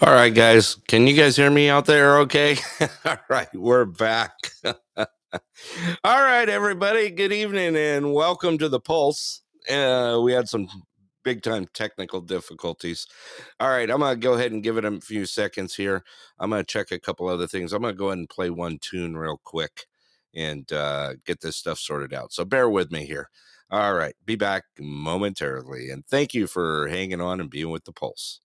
All right, guys. Can you guys hear me out there okay? All right, we're back. All right, everybody. Good evening and welcome to the Pulse. Uh, we had some big time technical difficulties. All right, I'm going to go ahead and give it a few seconds here. I'm going to check a couple other things. I'm going to go ahead and play one tune real quick and uh, get this stuff sorted out. So bear with me here. All right, be back momentarily. And thank you for hanging on and being with the Pulse.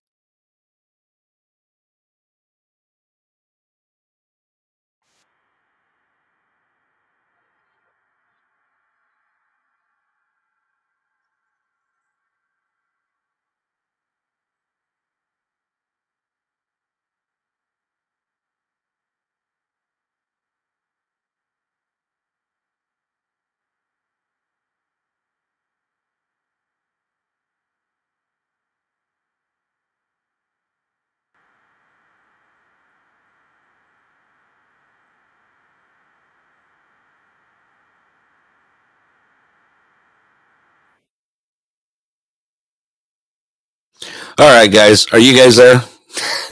All right, guys. Are you guys there?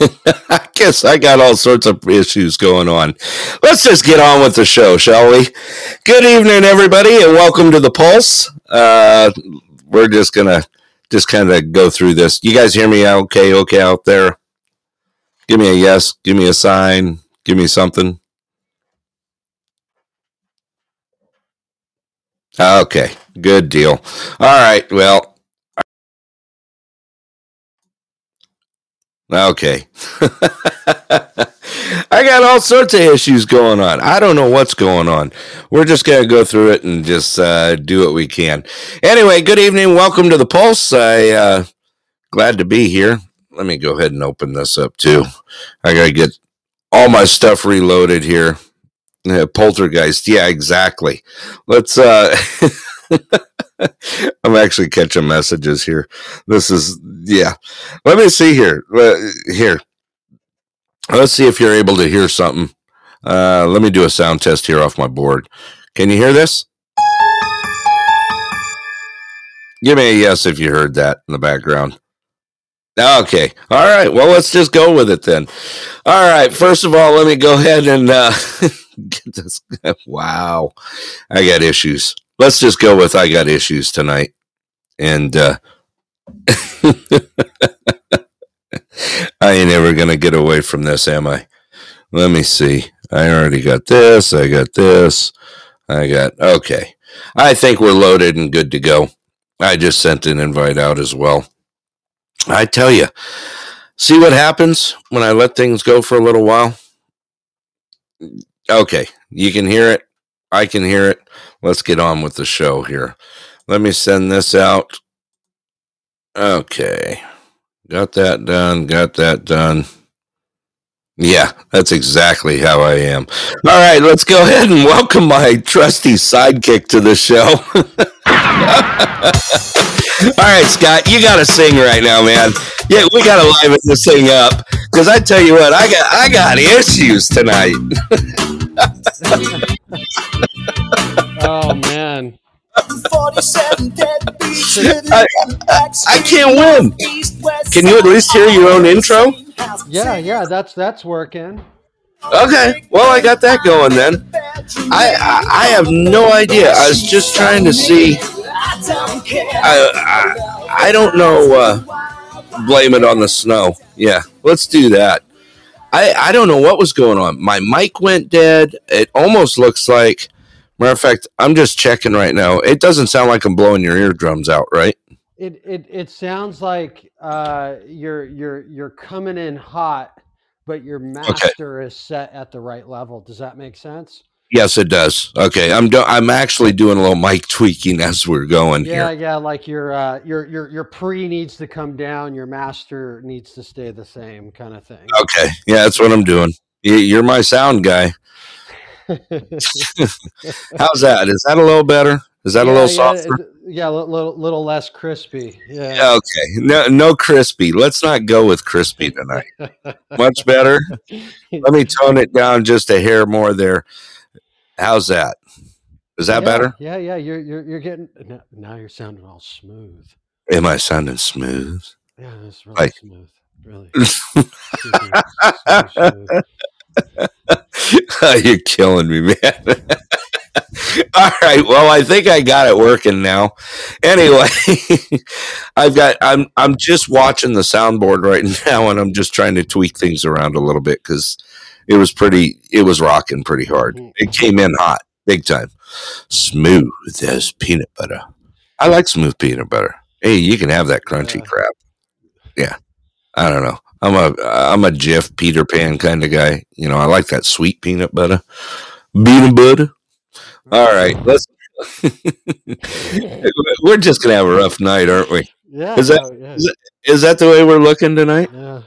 I guess I got all sorts of issues going on. Let's just get on with the show, shall we? Good evening, everybody, and welcome to the Pulse. Uh, we're just gonna just kind of go through this. You guys hear me okay? Okay out there? Give me a yes. Give me a sign. Give me something. Okay, good deal. All right. Well, Okay. I got all sorts of issues going on. I don't know what's going on. We're just going to go through it and just uh, do what we can. Anyway, good evening. Welcome to the Pulse. I uh, glad to be here. Let me go ahead and open this up too. I got to get all my stuff reloaded here. Yeah, poltergeist. Yeah, exactly. Let's uh I'm actually catching messages here. This is yeah. Let me see here. Here. Let's see if you're able to hear something. Uh, let me do a sound test here off my board. Can you hear this? Give me a yes if you heard that in the background. Okay. All right. Well, let's just go with it then. All right. First of all, let me go ahead and uh, get this. Wow. I got issues let's just go with I got issues tonight. And uh, I ain't ever going to get away from this, am I? Let me see. I already got this. I got this. I got, okay. I think we're loaded and good to go. I just sent an invite out as well. I tell you, see what happens when I let things go for a little while? Okay, you can hear it. I can hear it let's get on with the show here. Let me send this out. Okay. Got that done. Got that done. Yeah, that's exactly how I am. All right, let's go ahead and welcome my trusty sidekick to the show. All right, Scott, you got to sing right now, man. Yeah, we got to liven this thing up because I tell you what, I got I got issues tonight. oh man. I, I can't win. Can you at least hear your own intro? Yeah, yeah, that's that's working. Okay, well I got that going then. I I, I have no idea. I was just trying to see. I I, I don't know. Uh, blame it on the snow. Yeah, let's do that. I I don't know what was going on. My mic went dead. It almost looks like Matter of fact, I'm just checking right now. It doesn't sound like I'm blowing your eardrums out, right? It it, it sounds like uh, you're you're you're coming in hot, but your master okay. is set at the right level. Does that make sense? Yes, it does. Okay, I'm do- I'm actually doing a little mic tweaking as we're going. Yeah, here. yeah, like your uh, your your your pre needs to come down, your master needs to stay the same, kind of thing. Okay, yeah, that's what I'm doing. You're my sound guy. How's that? Is that a little better? Is that yeah, a little softer? Yeah, a little, little less crispy. Yeah. yeah. Okay. No, no crispy. Let's not go with crispy tonight. Much better. Let me tone it down just a hair more there. How's that? Is that yeah, better? Yeah, yeah. You're you're you're getting now. You're sounding all smooth. Am I sounding smooth? Yeah, it's really like, smooth. Really. You're killing me, man. All right. Well, I think I got it working now. Anyway, I've got I'm I'm just watching the soundboard right now and I'm just trying to tweak things around a little bit cuz it was pretty it was rocking pretty hard. Mm. It came in hot, big time. Smooth as peanut butter. I like smooth peanut butter. Hey, you can have that crunchy Yeah. crap. Yeah. I don't know. I'm a I'm a Jif Peter Pan kind of guy. You know, I like that sweet peanut butter. Peanut butter. All right, let's. we're just gonna have a rough night, aren't we? Yeah. Is that- yeah, is Is that the way we're looking tonight? yeah.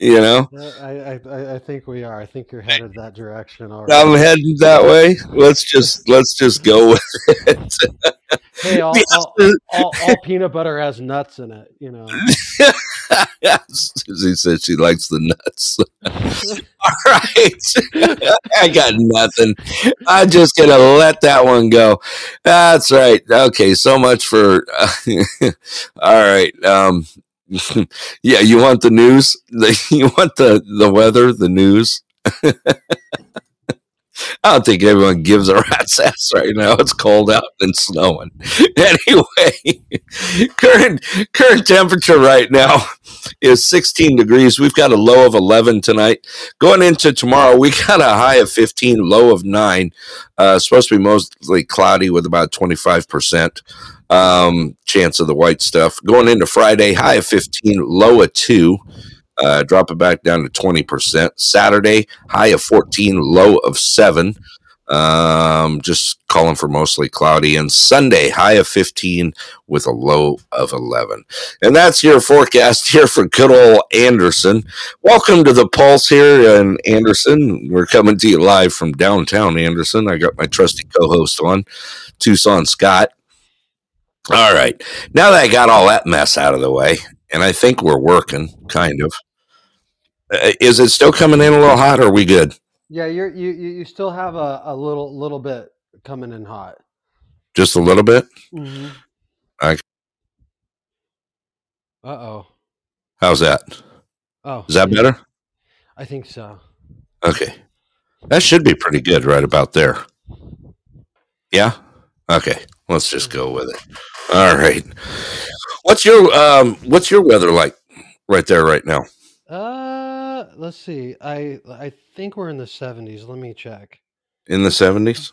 You know, I, I, I- think we are. I think you're headed that direction already. I'm heading that way. Let's just let's just go with it. hey, all, all, all, all peanut butter has nuts in it. You know. Susie said she likes the nuts. All right. I got nothing. I'm just going to let that one go. That's right. Okay. So much for. all right. Um, yeah. You want the news? You want the, the weather, the news? I don't think everyone gives a rat's ass right now. It's cold out and snowing. Anyway, current current temperature right now is 16 degrees. We've got a low of 11 tonight. Going into tomorrow, we got a high of 15, low of 9. Uh, supposed to be mostly cloudy with about 25% um, chance of the white stuff. Going into Friday, high of 15, low of 2. Uh, drop it back down to 20%. Saturday, high of 14, low of 7. Um, just calling for mostly cloudy. And Sunday, high of 15 with a low of 11. And that's your forecast here for good old Anderson. Welcome to the Pulse here in Anderson. We're coming to you live from downtown Anderson. I got my trusty co host on, Tucson Scott. All right. Now that I got all that mess out of the way, and I think we're working, kind of. Uh, is it still coming in a little hot? Or are we good? Yeah, you're, you you still have a, a little little bit coming in hot. Just a little bit? Mm-hmm. I- Uh oh. How's that? Oh, Is that better? I think so. Okay. That should be pretty good right about there. Yeah? Okay. Let's just go with it. All right. What's your um what's your weather like right there right now? Uh, let's see. I I think we're in the 70s. Let me check. In the 70s?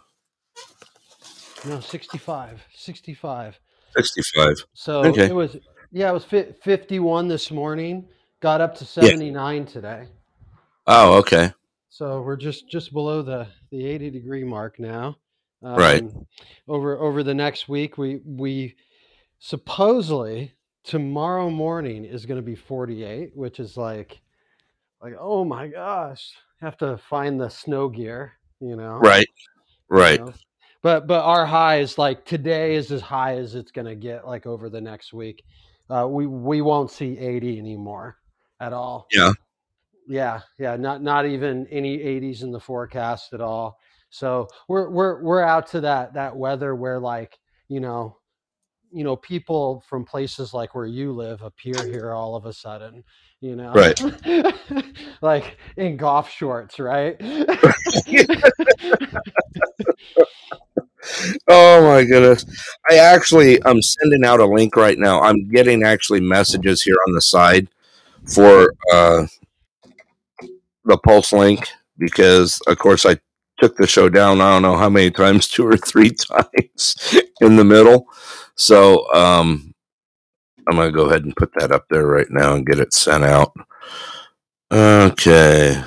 No, 65. 65. 65. So Okay. it was yeah, it was fi- 51 this morning. Got up to 79 today. Oh, okay. So we're just just below the the 80 degree mark now. Right. Um, Over over the next week, we we supposedly tomorrow morning is going to be 48, which is like like oh my gosh, have to find the snow gear, you know. Right. you Right. know? But but our high is like today is as high as it's going to get like over the next week. Uh, we we won't see 80 anymore at all. Yeah. Yeah, yeah, not not even any 80s in the forecast at all. So we're we're we're out to that that weather where like you know, you know, people from places like where you live appear here all of a sudden. You know, Right. like in golf shorts, right? Oh my goodness. I actually I'm sending out a link right now. I'm getting actually messages here on the side for uh the pulse link because of course I took the show down I don't know how many times, two or three times in the middle. So um I'm gonna go ahead and put that up there right now and get it sent out. Okay.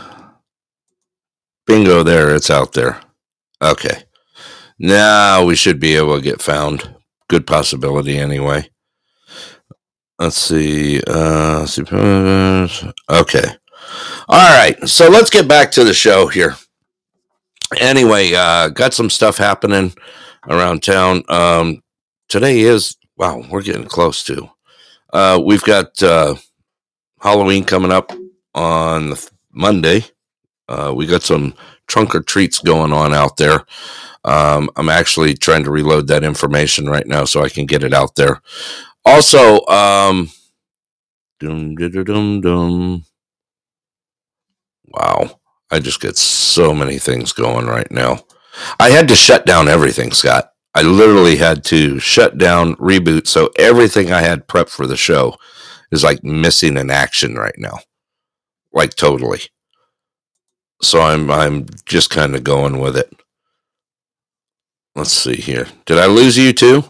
Bingo there, it's out there. Okay. Now we should be able to get found. Good possibility anyway. Let's see. Uh. Okay. All right. So let's get back to the show here. Anyway, uh, got some stuff happening around town. Um, today is wow. We're getting close to. Uh, we've got uh, Halloween coming up on Monday. Uh, we got some trunk or treats going on out there. Um, I'm actually trying to reload that information right now so I can get it out there. Also, um, Dum dum dum. Wow. I just get so many things going right now. I had to shut down everything, Scott. I literally had to shut down, reboot. So everything I had prepped for the show is like missing in action right now. Like totally. So I'm I'm just kind of going with it. Let's see here. Did I lose you too?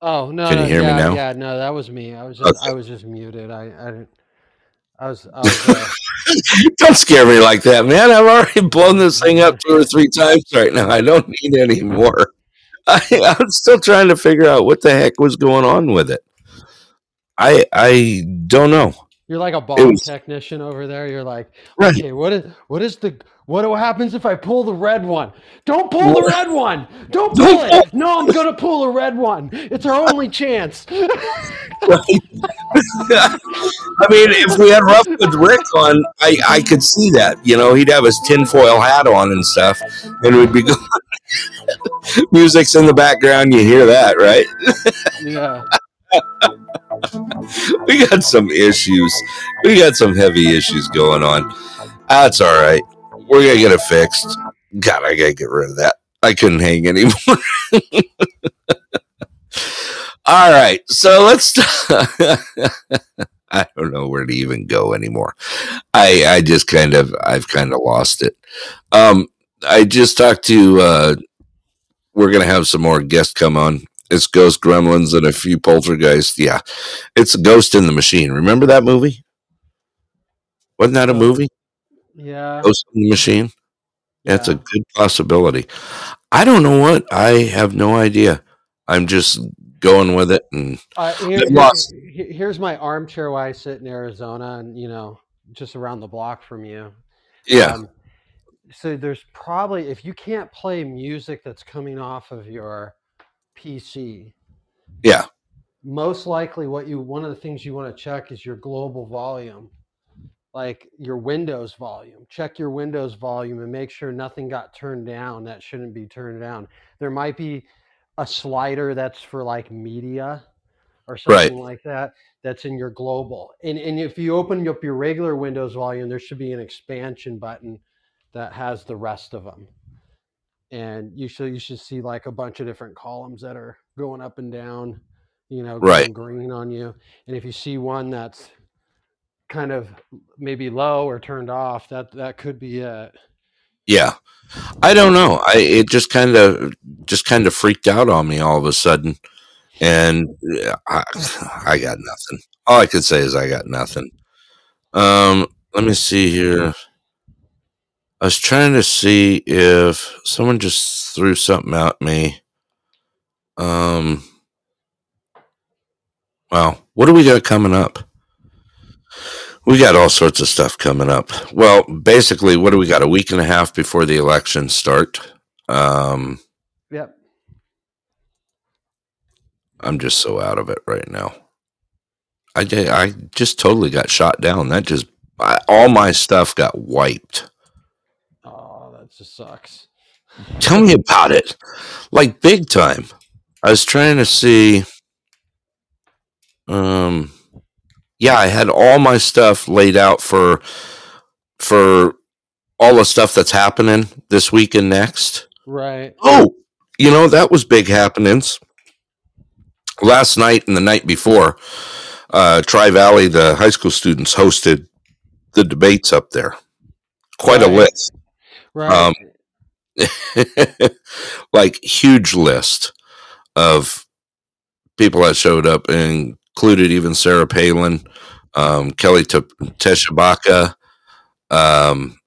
Oh no! Can you no, hear me now? Yeah, no, that was me. I was just, Okay. I was just muted. I, I didn't. I was, I was. Uh, Don't scare me like that, man. I've already blown this thing up two or three times right now. I don't need any more. I, I'm still trying to figure out what the heck was going on with it. I I don't know. You're like a bomb was- technician over there. You're like, Right. okay, what is, what is the, what happens if I pull the red one? Don't pull the red one. Don't pull Don't it. No, I'm gonna pull a red one. It's our only chance. I mean, if we had Roughwood Rick on, I, I could see that. You know, he'd have his tinfoil hat on and stuff, and we'd be going. Music's in the background. You hear that, right? yeah. We got some issues. We got some heavy issues going on. That's all right. We're gonna get it fixed. God, I gotta get rid of that. I couldn't hang anymore. all right, so let's. I don't know where to even go anymore. I I just kind of I've kind of lost it. Um, I just talked to. uh We're gonna have some more guests come on. It's Ghost Gremlins and a few poltergeists. Yeah, it's a Ghost in the Machine. Remember that movie? Wasn't that a Uh, movie? Yeah. Ghost in the Machine. That's a good possibility. I don't know what. I have no idea. I'm just going with it, and Uh, here- here- here's my armchair while I sit in Arizona, and you know, just around the block from you. yeah, Um, so there's probably if you can't play music that's coming off of your PC, yeah, most likely what you one of the things you want to check is your global volume, like your Windows volume. Check your Windows volume and make sure nothing got turned down that shouldn't be turned down. There might be a slider that's for like media or Right. something like that that's in your global. And and if you open up your regular Windows volume, there should be an expansion button that has the rest of them. And you should you should see like a bunch of different columns that are going up and down, you know, Right. going green on you. And if you see one that's kind of maybe low or turned off, that that could be it. yeah. I don't know. I it just kind of just kind of freaked out on me all of a sudden, and I, I got nothing. All I could say is I got nothing. Um, let me see here. I was trying to see if someone just threw something at me. Um, wow, what do we got coming up? We got all sorts of stuff coming up. Well, basically, what do we got? A week and a half before the elections start. Um, Yep. I'm just so out of it right now. I I just totally got shot down. That just I, all my stuff got wiped. Just sucks. Tell me about it. Like big time. I was trying to see um yeah, I had all my stuff laid out for for all the stuff that's happening this week and next. Right. Oh, you know, that was big happenings. Last night and the night before, uh Tri Valley, the high school students hosted the debates up there. Quite a list. Right. Um, like huge list of people that showed up included even Sarah Palin, um, Kelly T- Tshibaka. Um,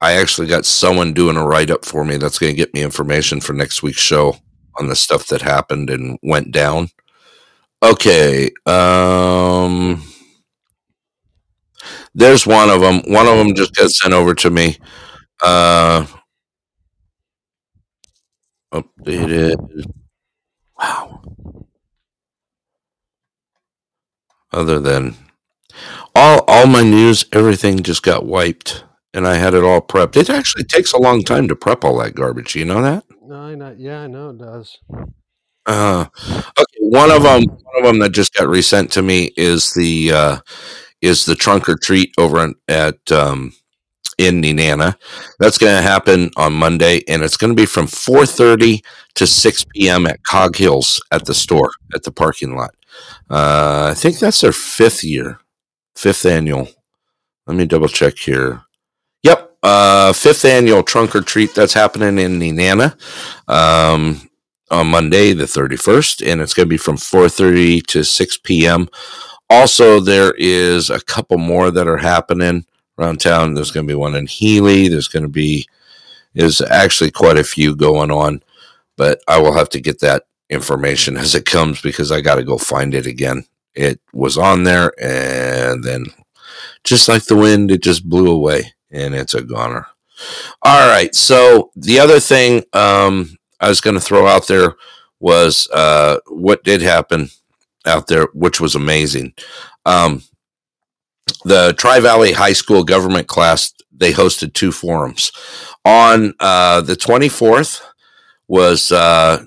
I actually got someone doing a write up for me that's going to get me information for next week's show on the stuff that happened and went down. Okay. Um, there's one of them. One of them just got sent over to me. Uh, updated. Wow. Other than all all my news, everything just got wiped, and I had it all prepped. It actually takes a long time to prep all that garbage. You know that? no, I know. Yeah, I know it does. Uh, okay. one of them, one of them that just got resent to me is the uh, is the trunk or treat over at um, in Nenana. That's going to happen on Monday, and it's going to be from 4:30 to 6 p.m. at Coghills at the store at the parking lot. Uh, I think that's their fifth year, fifth annual. Let me double check here. Yep, uh, fifth annual trunk or treat that's happening in Nenana um, on Monday, the 31st, and it's going to be from 4:30 to 6 p.m. Also, there is a couple more that are happening around town. There's going to be one in Healy. There's going to be is actually quite a few going on, but I will have to get that information as it comes because I got to go find it again. It was on there, and then just like the wind, it just blew away, and it's a goner. All right. So the other thing um, I was going to throw out there was uh, what did happen out there, which was amazing. Um, the Tri Valley High School government class they hosted two forums. On uh, the 24th was uh,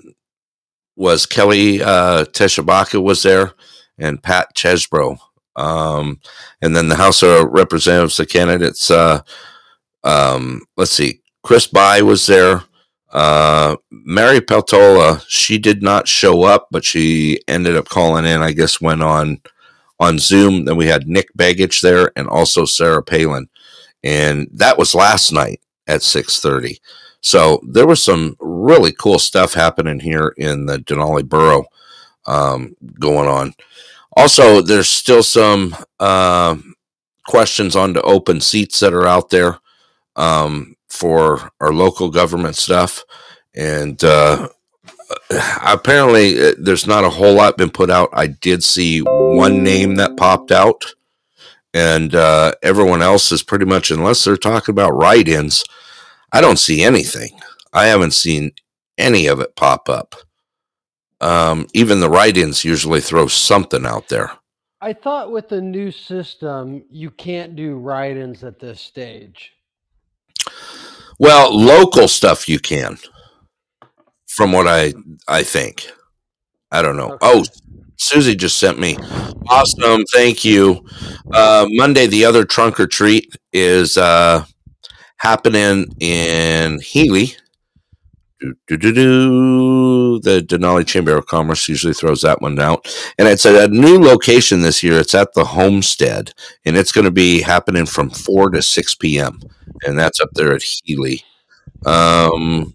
was Kelly uh, Tshibaka was there and Pat Chesbro. Um, and then the House of Representatives, the candidates, uh, um, let's see, Chris Bye was there. Uh, Mary Peltola, she did not show up, but she ended up calling in, I guess, went on on Zoom. Then we had Nick Begich there and also Sarah Palin. And that was last night at 6:30. So there was some really cool stuff happening here in the Denali Borough um, going on. Also, there's still some uh, questions on the open seats that are out there um, for our local government stuff. And uh, apparently uh, there's not a whole lot been put out. I did see one name that popped out, and uh, everyone else is pretty much, unless they're talking about write ins, I don't see anything. I haven't seen any of it pop up. Um, even the write ins usually throw something out there. I thought with the new system, you can't do write ins at this stage. Well, local stuff you can from what I I think. I don't know. Okay. Oh, Susie just sent me. Awesome, thank you. Uh, Monday, the other trunk or treat is uh, happening in Healy. Do, do, do, do. The Denali Chamber of Commerce usually throws that one out. And it's at a new location this year. It's at the Homestead, and it's going to be happening from 4 to 6 p.m. And that's up there at Healy. Um,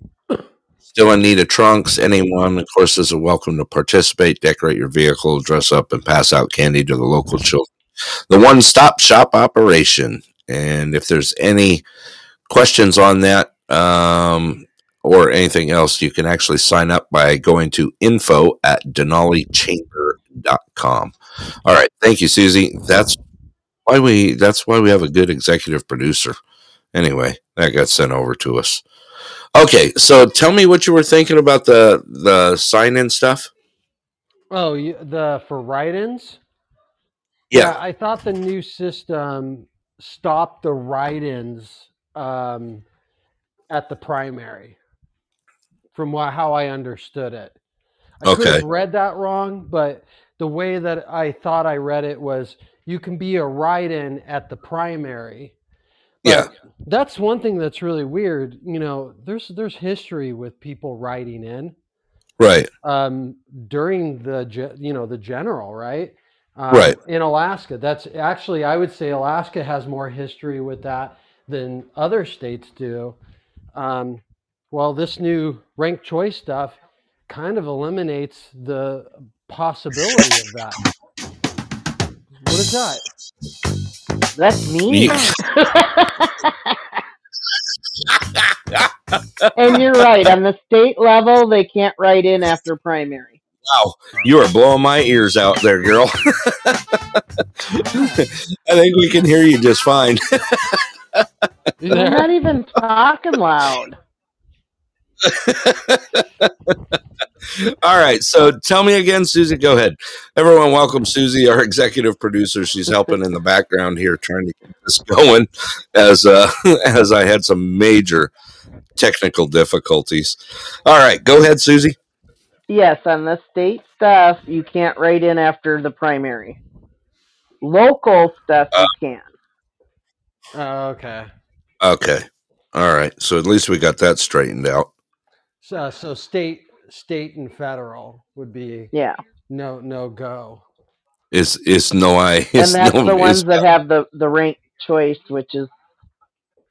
Still in need of trunks? Anyone, of course, is welcome to participate, decorate your vehicle, dress up, and pass out candy to the local children. The one stop shop operation. And if there's any questions on that um, or anything else, you can actually sign up by going to info at denalichamber.com. All right. Thank you, Susie. That's why we that's why we have a good executive producer. Anyway, that got sent over to us. Okay, so tell me what you were thinking about the the sign in stuff. Oh, you, the for write-ins. Yeah. yeah. I thought the new system stopped the write-ins um, at the primary, from what, how I understood it. I okay. could have read that wrong, but the way that I thought I read it was you can be a write-in at the primary yeah. That's one thing that's really weird. You know, there's there's history with people writing in. Right. Um, during the you know the general, right? Um, right. In Alaska, that's actually I would say Alaska has more history with that than other states do. Um, well, this new ranked choice stuff kind of eliminates the possibility of that. What is that? That's me. and you're right. On the state level, they can't write in after primary. Wow, you are blowing my ears out there, girl. I think we can hear you just fine. You're not even talking loud. All right. So tell me again, Susie. Go ahead. Everyone, welcome Susie, our executive producer. She's helping in the background here, trying to keep this going as uh, as I had some major technical difficulties. All right, go ahead, Susie. Yes, on the state stuff, you can't write in after the primary. Local stuff, you can. Oh, okay. Okay. All right. So at least we got that straightened out. So, so state, state, and federal would be Yeah, no, no go. it's it's no I it's and is that's no the ones that have the the rank choice, which is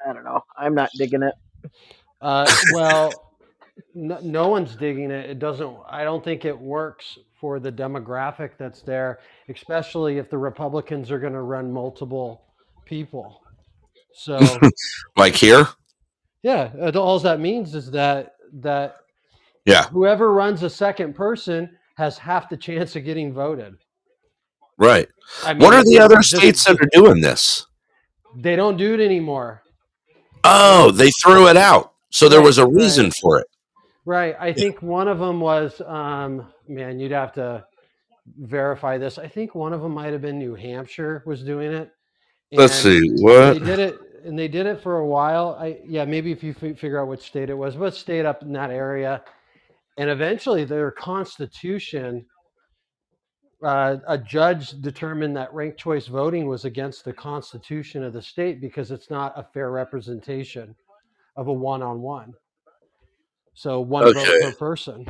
I don't know. I'm not digging it. Uh, well, no, no one's digging it. It doesn't. I don't think it works for the demographic that's there, especially if the Republicans are going to run multiple people. So like here. yeah, it- all that means is that that Yeah. whoever runs a second person has half the chance of getting voted. Right. I What are the other just- states that are doing this? They don't do it anymore. Oh, they threw it out. So there Right, was a right. reason for it. Right. I think one of them was, um, man, you'd have to verify this. I think one of them might have been New Hampshire was doing it. Let's And see. They What? did it, and they did it for a while. I yeah, maybe if you fi- figure out which state it was, but stayed up in that area, and eventually their constitution. Uh, a judge determined that ranked choice voting was against the constitution of the state because it's not a fair representation of a one-on-one. So one vote per person.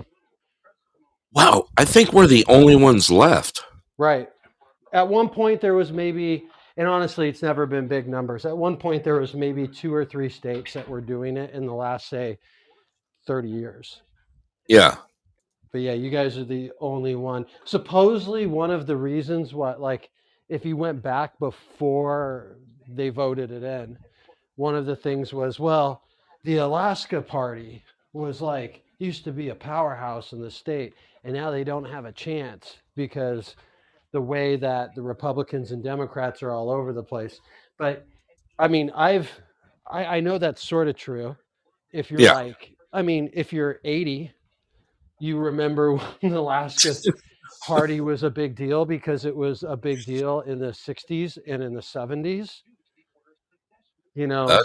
Wow. I think we're the only ones left. Right. At one point, there was maybe, and honestly, it's never been big numbers. At one point, there was maybe two or three states that were doing it in the last, say, 30 years. Yeah. But yeah, you guys are the only one. Supposedly, one of the reasons what, like, if you went back before they voted it in, one of the things was, well, the Alaska Party was like, used to be a powerhouse in the state, and now they don't have a chance because the way that the Republicans and Democrats are all over the place. But I mean, I've, I, I know that's sort of true. If you're Yeah. like, I mean, if you're 80, you remember when the Alaska party was a big deal because it was a big deal in the 60s and in the 70s. You know, Okay.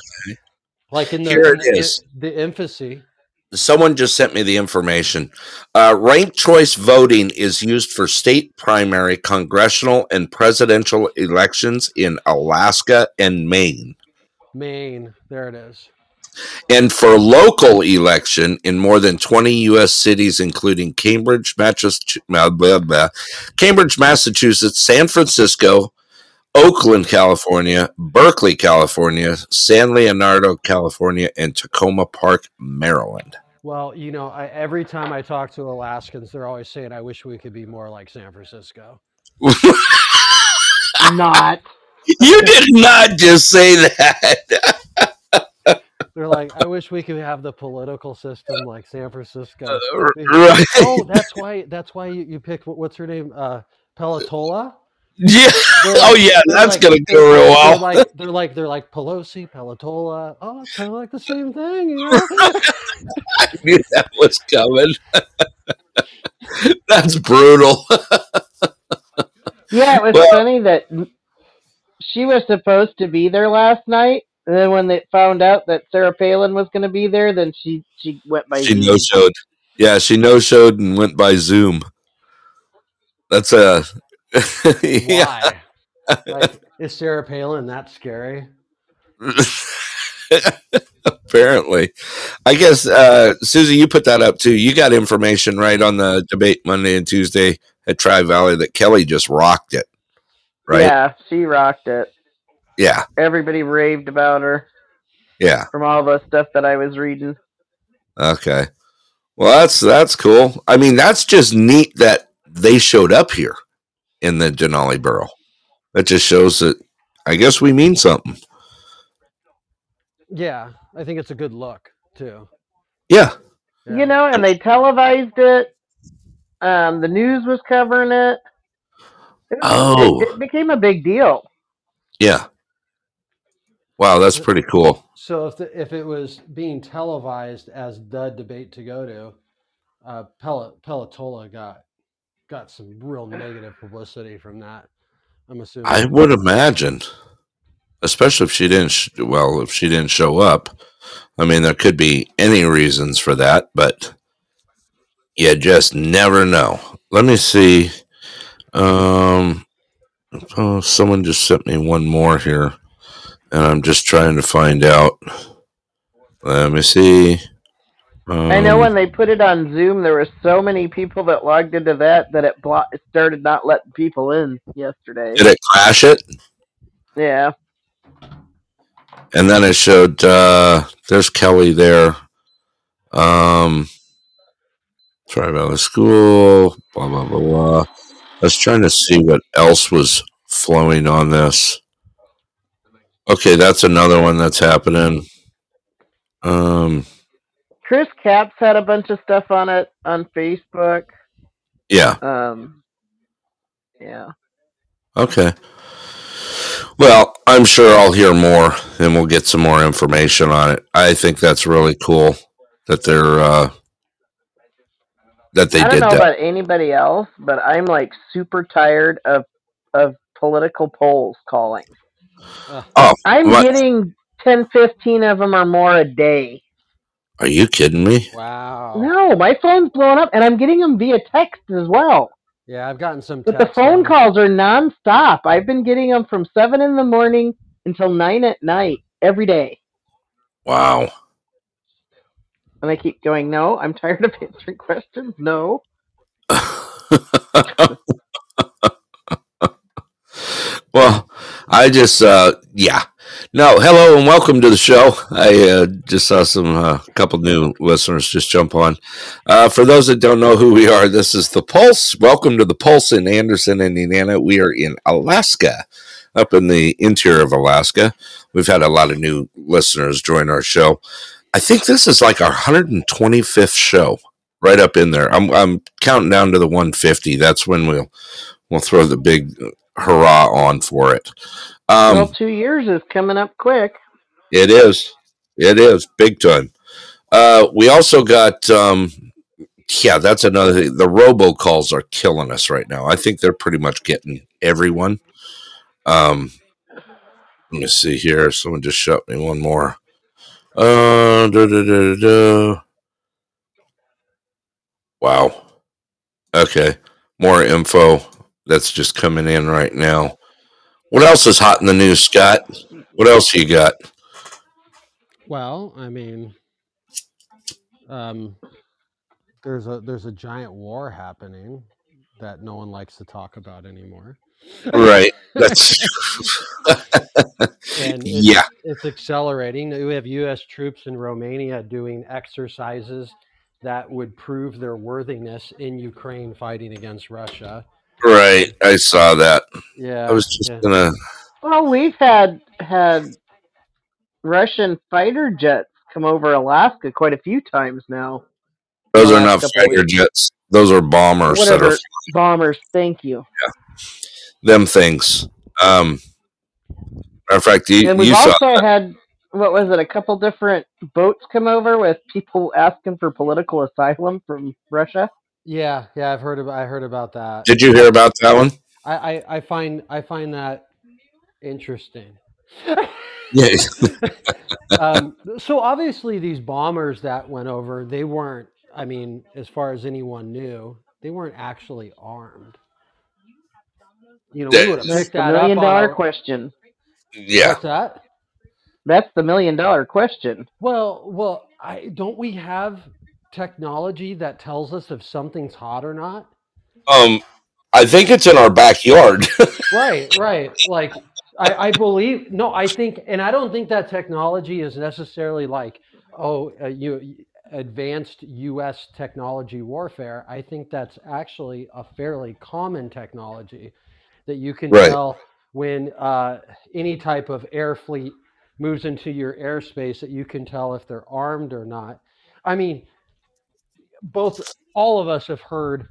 like in the, Here in it the, is. the infancy. Someone just sent me the information. Uh, ranked choice voting is used for state primary, congressional, and presidential elections in Alaska and Maine, Maine, there it is. and for local election in more than 20 U.S. cities, including Cambridge, Massachusetts, blah, Cambridge, Massachusetts, San Francisco, Oakland, California, Berkeley, California, San Leonardo, California, and Takoma Park, Maryland. Well, you know, I, every time I talk to Alaskans, they're always saying, "I wish we could be more like San Francisco." Not. You did not just say that. They're like, "I wish we could have the political system like San Francisco." Uh, right. Oh, that's why. That's why you, you picked what's her name? Uh, Pelatola. Yeah. They're Oh yeah, that's like- gonna go real They're well. like they're like they're like Pelosi, Pelatola. Oh, it's kind of like the same thing, you know. I knew that was coming. that's brutal. Yeah, it was Well- funny that she was supposed to be there last night, and then when they found out that Sarah Palin was going to be there, then she she went by she Zoom. no showed. Yeah, she no showed and went by Zoom. That's a yeah. Why? Like, is Sarah Palin that scary? Apparently, I guess uh, Susie, you put that up too. You got information right on the debate Monday and Tuesday at Tri Valley that Kelly just rocked it, right? Yeah, she rocked it. yeah, Everybody raved about her yeah. from all the stuff that I was reading. Okay. Well, that's that's cool. I mean, that's just neat that they showed up here in the Denali Borough. That just shows that I guess we mean something. Yeah, I think it's a good look too. Yeah. Yeah. You know, and they televised it. Um, the news was covering it. It, was- Oh. it, it became a big deal. Yeah. Wow, that's pretty cool. So if the, if it was being televised as the debate to go to, uh, Pel- Pelatola got got some real negative publicity from that. I'm assuming. I would imagine, especially if she didn't. Sh- well, if she didn't show up, I mean, there could be any reasons for that, but you just never know. Let me see. Um, oh, someone just sent me one more here, and I'm just trying to find out. Let me see. Um, I know when they put it on Zoom, there were so many people that logged into that that it, blo- it started not letting people in yesterday. did it crash it, Yeah. and then it showed. Uh, there's Kelly there. Um, sorry about the school. Blah blah blah blah. I was trying to see what else was flowing on this. Okay, that's another one that's happening. Um, Chris Caps had a bunch of stuff on it on Facebook. yeah. Um, yeah. Okay. Well, I'm sure I'll hear more and we'll get some more information on it. I think that's really cool that they're uh that they I don't know that. about anybody else, but I'm like super tired of of political polls calling. Oh, I'm what? getting 10, 15 of them or more a day. Are you kidding me? Wow. No, my phone's blowing up, and I'm getting them via text as well. Yeah, I've gotten some. But the phone on- calls are nonstop. I've been getting them from seven in the morning until nine at night every day, Wow. and I keep going. No, I'm tired of answering questions. No. well, I just uh yeah. No, hello and welcome to the show. I uh, just saw some uh, couple new listeners just jump on. Uh, for those that don't know who we are, this is the Pulse. Welcome to the Pulse in Anderson, Indiana. We are in Alaska, up in the interior of Alaska. We've had a lot of new listeners join our show. I think this is like our 125th show, right up in there. I'm I'm counting down to the 150. That's when we'll we'll throw the big hurrah on for it. Um, well, two years is coming up quick. it is. It is big time. Uh, we also got, um, yeah, that's another thing. The robocalls are killing us right now. I think they're pretty much getting everyone. Um, let me see here. Someone just shut me one more. Uh, da, da, da, da, da. Wow. Okay. More info that's just coming in right now. What else is hot in the news, Scott? What else you got? Well, I mean, um, there's a there's a giant war happening that no one likes to talk about anymore, Right. That's and it's, yeah. it's accelerating. We have U.S. troops in Romania doing exercises that would prove their worthiness in Ukraine fighting against Russia. Right. I saw that. Yeah, I was just yeah. gonna. Well, we've had had Russian fighter jets come over Alaska quite a few times now. Those are not fighter weeks. jets. Those are bombers that Whatever are bombers. Thank you. Yeah. them things. Um. Matter of fact, you, And we've saw also had what was it? A couple different boats come over with people asking for political asylum from Russia. Yeah, yeah. I've heard about I heard about that. Did you hear about that one? I, I, I find I find that interesting. Yeah. um, so obviously these bombers that went over, they weren't. I mean, as far as anyone knew, they weren't actually armed. You know, we would have That's picked that million up. on dollar our- question. Yeah. What's that? That's the million dollar question. Well, well, I don't we have technology that tells us if something's hot or not? Um. I think it's in our backyard. right right like I, I believe no i think and i don't think that technology is necessarily like oh uh, you advanced us technology warfare i think that's actually a fairly common technology that you can Right. tell when uh, any type of air fleet moves into your airspace that you can tell if they're armed or not i mean both all of us have heard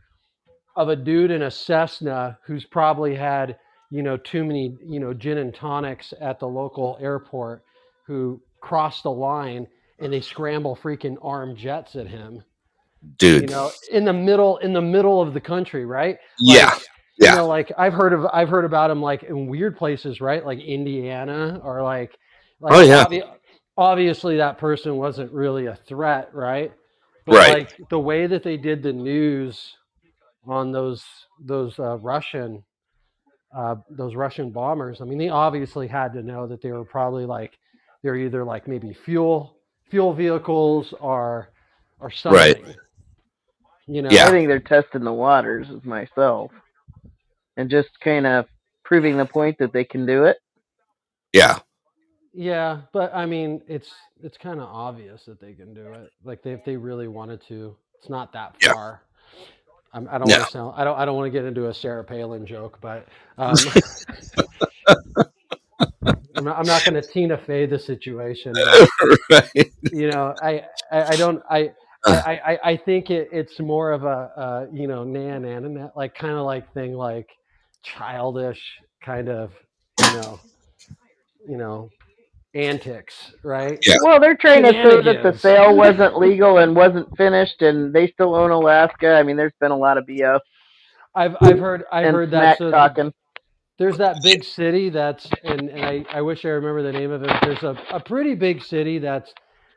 of a dude in a Cessna who's probably had, you know, too many, you know, gin and tonics at the local airport who crossed the line and they scramble freaking armed jets at him. Dude. You know, in the middle in the middle of the country, right? yeah. Yeah. You know, like I've heard of I've heard about him like in weird places, right? Like Indiana or like like Oh, yeah. obvi- obviously that person wasn't really a threat, right? But Right. like the way that they did the news on those those uh, Russian uh, those Russian bombers, I mean, they obviously had to know that they were probably like they're either like maybe fuel fuel vehicles or or something. Right. You know. Yeah. I think they're testing the waters with myself, and just kind of proving the point that they can do it. Yeah. Yeah, but I mean, it's it's kind of obvious that they can do it. Like they, if they really wanted to, it's not that Yeah. far. I'm, I don't Yeah. want to sound. I don't. I don't want to get into a Sarah Palin joke, but um, I'm not, I'm not going to Tina Fey the situation. but, right. you know, I, I, I don't. I. I, I, I think it, it's more of a uh, you know nan nan like kind of like thing like childish kind of you know you know antics right Yeah. Well, they're trying to say that the sale wasn't legal and wasn't finished, and they still own Alaska. I mean, there's been a lot of BS I've I've heard I've heard that. So talking. there's that big city that's and, and I, I wish I remember the name of it. There's a, a pretty big city that's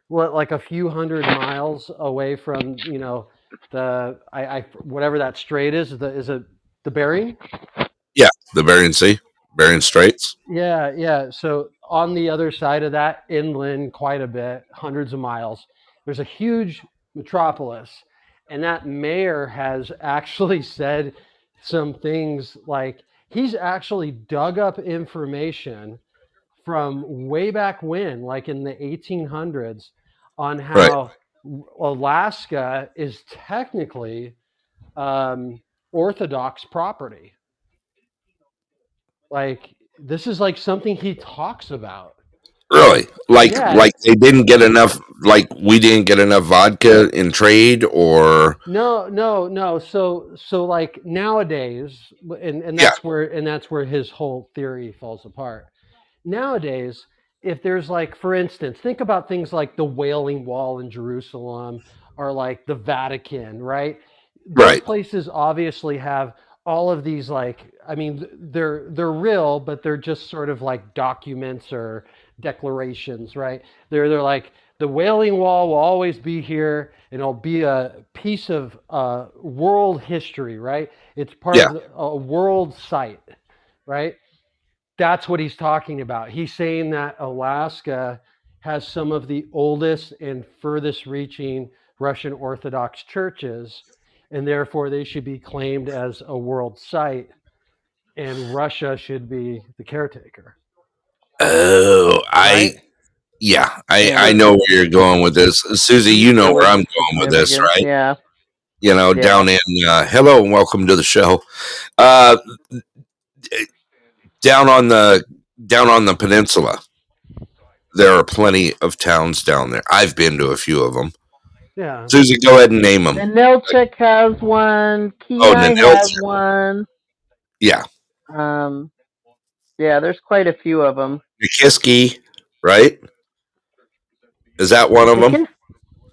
what like a few hundred miles away from you know the I, I whatever that strait is. The is it the Bering? Yeah, the Bering Sea, Bering Straits. Yeah, yeah. So on the other side of that, inland quite a bit, hundreds of miles, there's a huge metropolis. And that mayor has actually said some things like he's actually dug up information from way back when, like in the 1800s, on how Alaska is technically um, Orthodox property like this is like something he talks about Really? Like Yeah. like they didn't get enough like we didn't get enough vodka in trade or no no no so so like nowadays and, and that's where and that's where his whole theory falls apart nowadays if there's like for instance think about things like the wailing wall in jerusalem or like the vatican right those Right. places obviously have all of these like i mean they're they're real but they're just sort of like documents or declarations right? They're they're like the wailing wall will always be here and it'll be a piece of uh, world history right? It's part Yeah. of the- a world site right? That's what he's talking about. He's saying that alaska has some of the oldest and furthest reaching russian orthodox churches and therefore they should be claimed as a world site and russia should be the caretaker Oh, I right? yeah, I Yeah. I know where you're going with this. Susie, you know where I'm going with this, right? Yeah. You know, Yeah. down in uh, hello and welcome to the show. Uh down on the down on the peninsula. There are plenty of towns down there. I've been to a few of them. Yeah Susie, go ahead and name them. Ninilchik has one. Kenai Oh, has Ninilchik. one. Yeah, Um, yeah, there's quite a few of them. Nikiski, right? Is that one of them?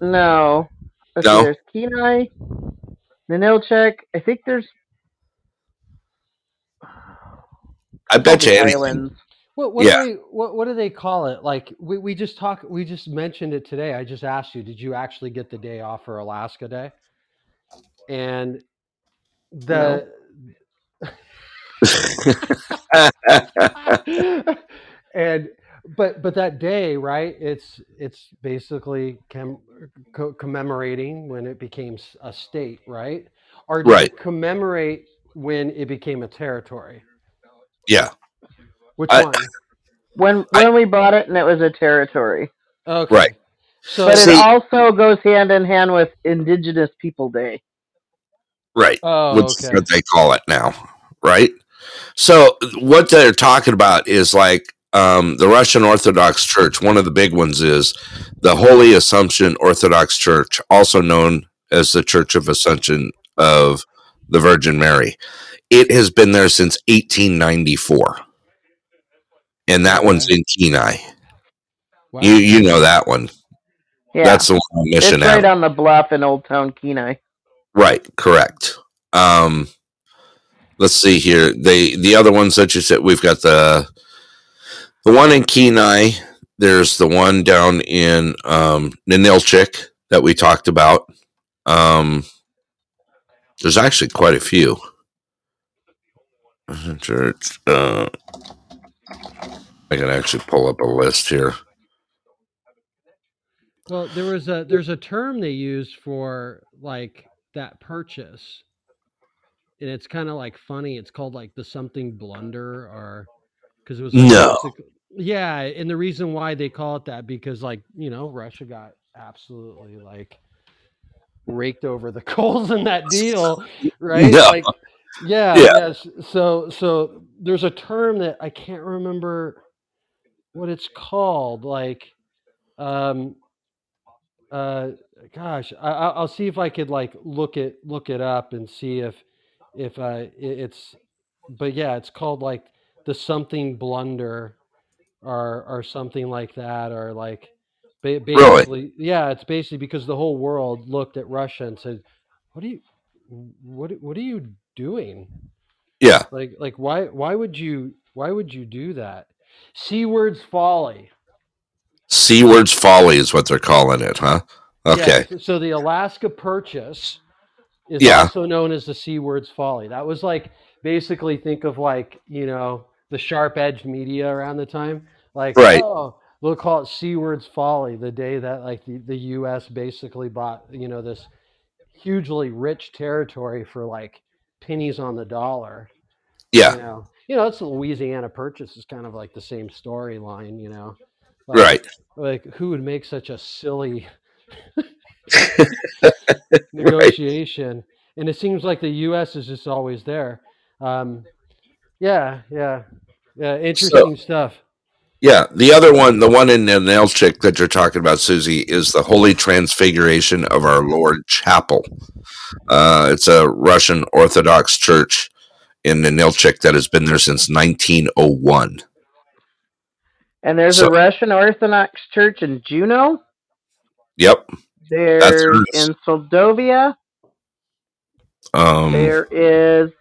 No. Let's No? See, there's Kenai, Ninilchik. I think there's I bet you anything. islands. What what Yeah. do they what what do they call it? Like we, we just talk we just mentioned it today. I just asked you, did you actually get the day off for Alaska Day? And the and but but that day, right? It's it's basically com- co- commemorating when it became a state, right? Or Right. commemorate when it became a territory? yeah. Which I- one? When when we bought it and it was a territory. Okay. Right. So But See- it also goes hand in hand with Indigenous People Day. Right. Oh, which is okay. what they call it now, right? So what they're talking about is like um, the Russian Orthodox Church. One of the big ones is the Holy Assumption Orthodox Church, also known as the Church of Assumption of the Virgin Mary. It has been there since 1894, and that one's in Kenai. Wow. You you know that one. Yeah. That's the one on it's right Avenue. on the bluff in Old Town Kenai. Right, correct. Um, let's see here. They the other ones that you said we've got the the one in Kenai. There's the one down in um, Ninilchik that we talked about. Um, there's actually quite a few. Church. Uh, I can actually pull up a list here. Well, there was a there's a term they used for like that purchase, and it's kind of like funny. It's called like the something blunder, or because it was like No. yeah, and the reason why they call it that because like you know Russia got absolutely like raked over the coals in that deal, right? No. Like, yeah, Yeah. yes. So so there's a term that I can't remember what it's called, like um uh gosh I, i'll see if i could like look it look it up and see if if uh it's but yeah it's called like the something blunder or or something like that or like ba- basically yeah it's basically because the whole world looked at russia and said what are you what what are you doing? Yeah. like like why why would you why would you do that Seward's folly Seward's Folly is what they're calling it, huh? Okay. Yeah, so the Alaska Purchase is Yeah. also known as the Sewards Folly. That was like basically think of like, you know, the sharp edged media around the time. Like, Right. oh, we'll call it Sewards Folly, the day that like the, the US basically bought, you know, this hugely rich territory for like pennies on the dollar. Yeah. You know, you know, it's the Louisiana Purchase is kind of like the same storyline, you know. Like, Right. like who would make such a silly negotiation and it seems like the us is just always there um yeah yeah yeah interesting stuff Yeah, the other one, the one in Ninilchik that you're talking about, Susie, is the Holy Transfiguration of Our Lord Chapel. Uh, it's a Russian Orthodox church in Ninilchik that has been there since 1901. And there's So- a Russian Orthodox church in Juneau. Yep. There's hers. in Seldovia. Um, There is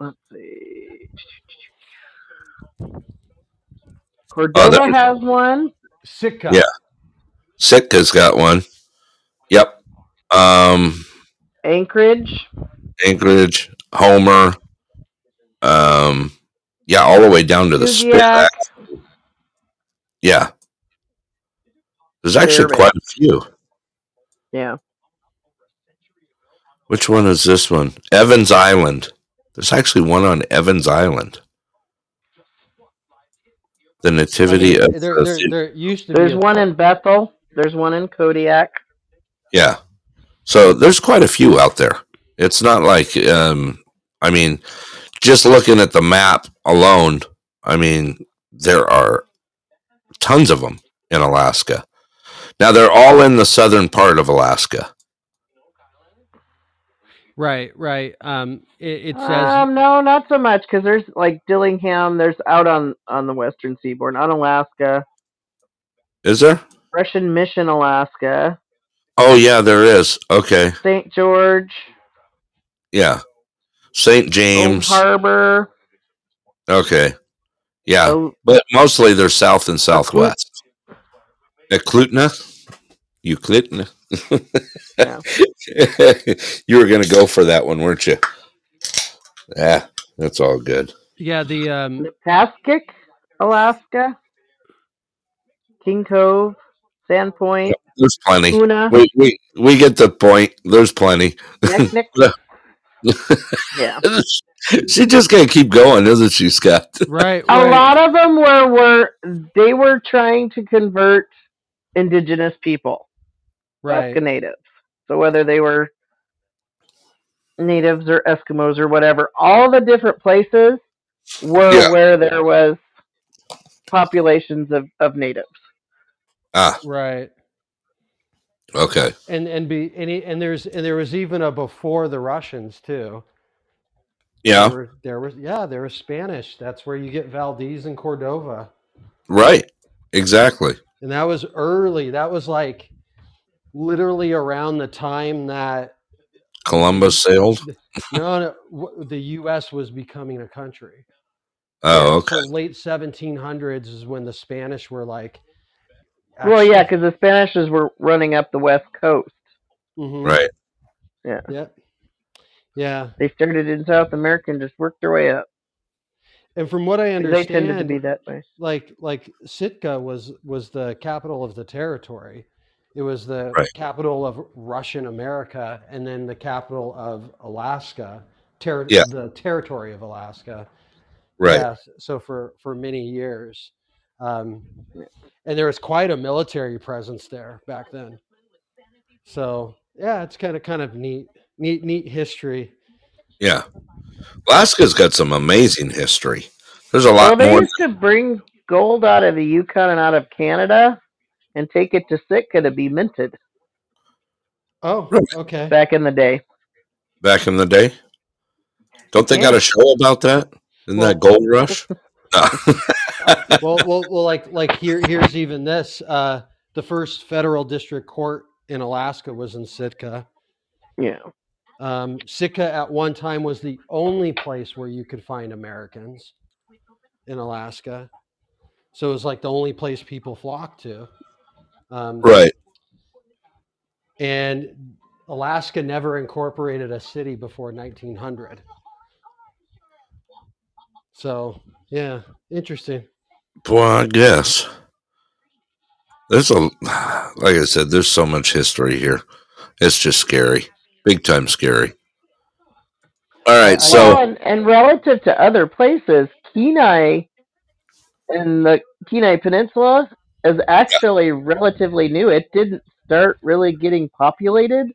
let's see. Cordova there's- has one. Sitka. Yeah. Sitka's got one. Yep. Um, Anchorage. Anchorage, Homer. Um, yeah, all the way down to the Spit. Kuziak. Yeah. There's actually Fairbanks. quite a few. Yeah. Which one is this one? Evans Island. There's actually one on Evans Island. The I Nativity mean, of there, there, there used to There's be one pu- in Bethel. There's one in Kodiak. Yeah. So there's quite a few out there. It's not like um I mean just looking at the map alone, I mean there are tons of them in Alaska. Now they're all in the southern part of Alaska. right right um it, it says Um, no, not so much because there's like Dillingham. There's out on on the western seaboard, on Alaska, Is there? Russian Mission, Alaska, Oh yeah, there is. Okay. St. George, Yeah. St. Old James. Harbor. Okay. Yeah. But mostly they're south and southwest. Eklutna? Euclidna? Yeah. you were going to go for that one, weren't you? Yeah, that's all good. yeah the um Niptaskik, Alaska, King Cove, Sandpoint, There's plenty. Una, We, we, we get the point. There's plenty. Naknek. yeah. she just can't keep going, doesn't she, Scott? right, A lot of them were were they were trying to convert indigenous people, right Alaska natives. So whether they were natives or Eskimos or whatever, all the different places were Yeah. where there was populations of, of natives. Ah, right okay. and and be and, he- and there's and there was even a before the russians too Yeah, there, were, there was yeah there was spanish that's where you get valdez and cordova right. Exactly. and that was early that was like literally around the time that Columbus sailed. no, no the us was becoming a country Oh, okay. so late 1700s is when the spanish were like well, yeah, because the Spanishes were running up the west coast. Mhm. Right. Yeah. Yep. Yeah. They started in South America and just worked their way up. And from what I understand, They tended to be that way. like like Sitka was was the capital of the territory. It was the Right. capital of Russian America, and then the capital of Alaska, ter- Yeah. the territory of Alaska. Right. Yes. So for for many years, um, and there was quite a military presence there back then. So yeah, it's kind of kind of neat, neat, neat history. Yeah. Alaska's got some amazing history. There's a lot. Well, lot they more. used to bring gold out of the Yukon and out of Canada and take it to Sitka to be minted Oh, okay. back in the day. back in the day. Don't they got a show about that? Isn't Well- that Gold Rush? No. well, well, well, like, like here, here's even this. Uh, the first federal district court in Alaska was in Sitka. Yeah. Um, Sitka at one time was the only place where you could find Americans in Alaska. So it was like the only place people flocked to. Um, right. And Alaska never incorporated a city before 1900. So, yeah, interesting. Well, I guess. There's a, like I said, there's so much history here. It's just scary. Big time scary. All right. So, well, and, and relative to other places, Kenai and the Kenai Peninsula is actually relatively new. It didn't start really getting populated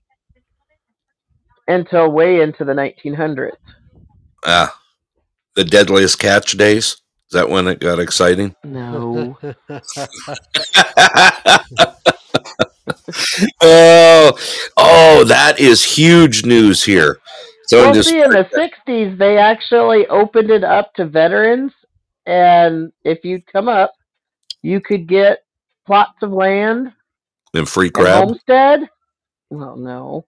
until way into the 1900s. ah, the deadliest catch days. Is that when it got exciting? No. oh, oh, that is huge news here. So well, just see, in the 60s, they actually opened it up to veterans, and if you'd come up, you could get plots of land and free and homestead. Well, no.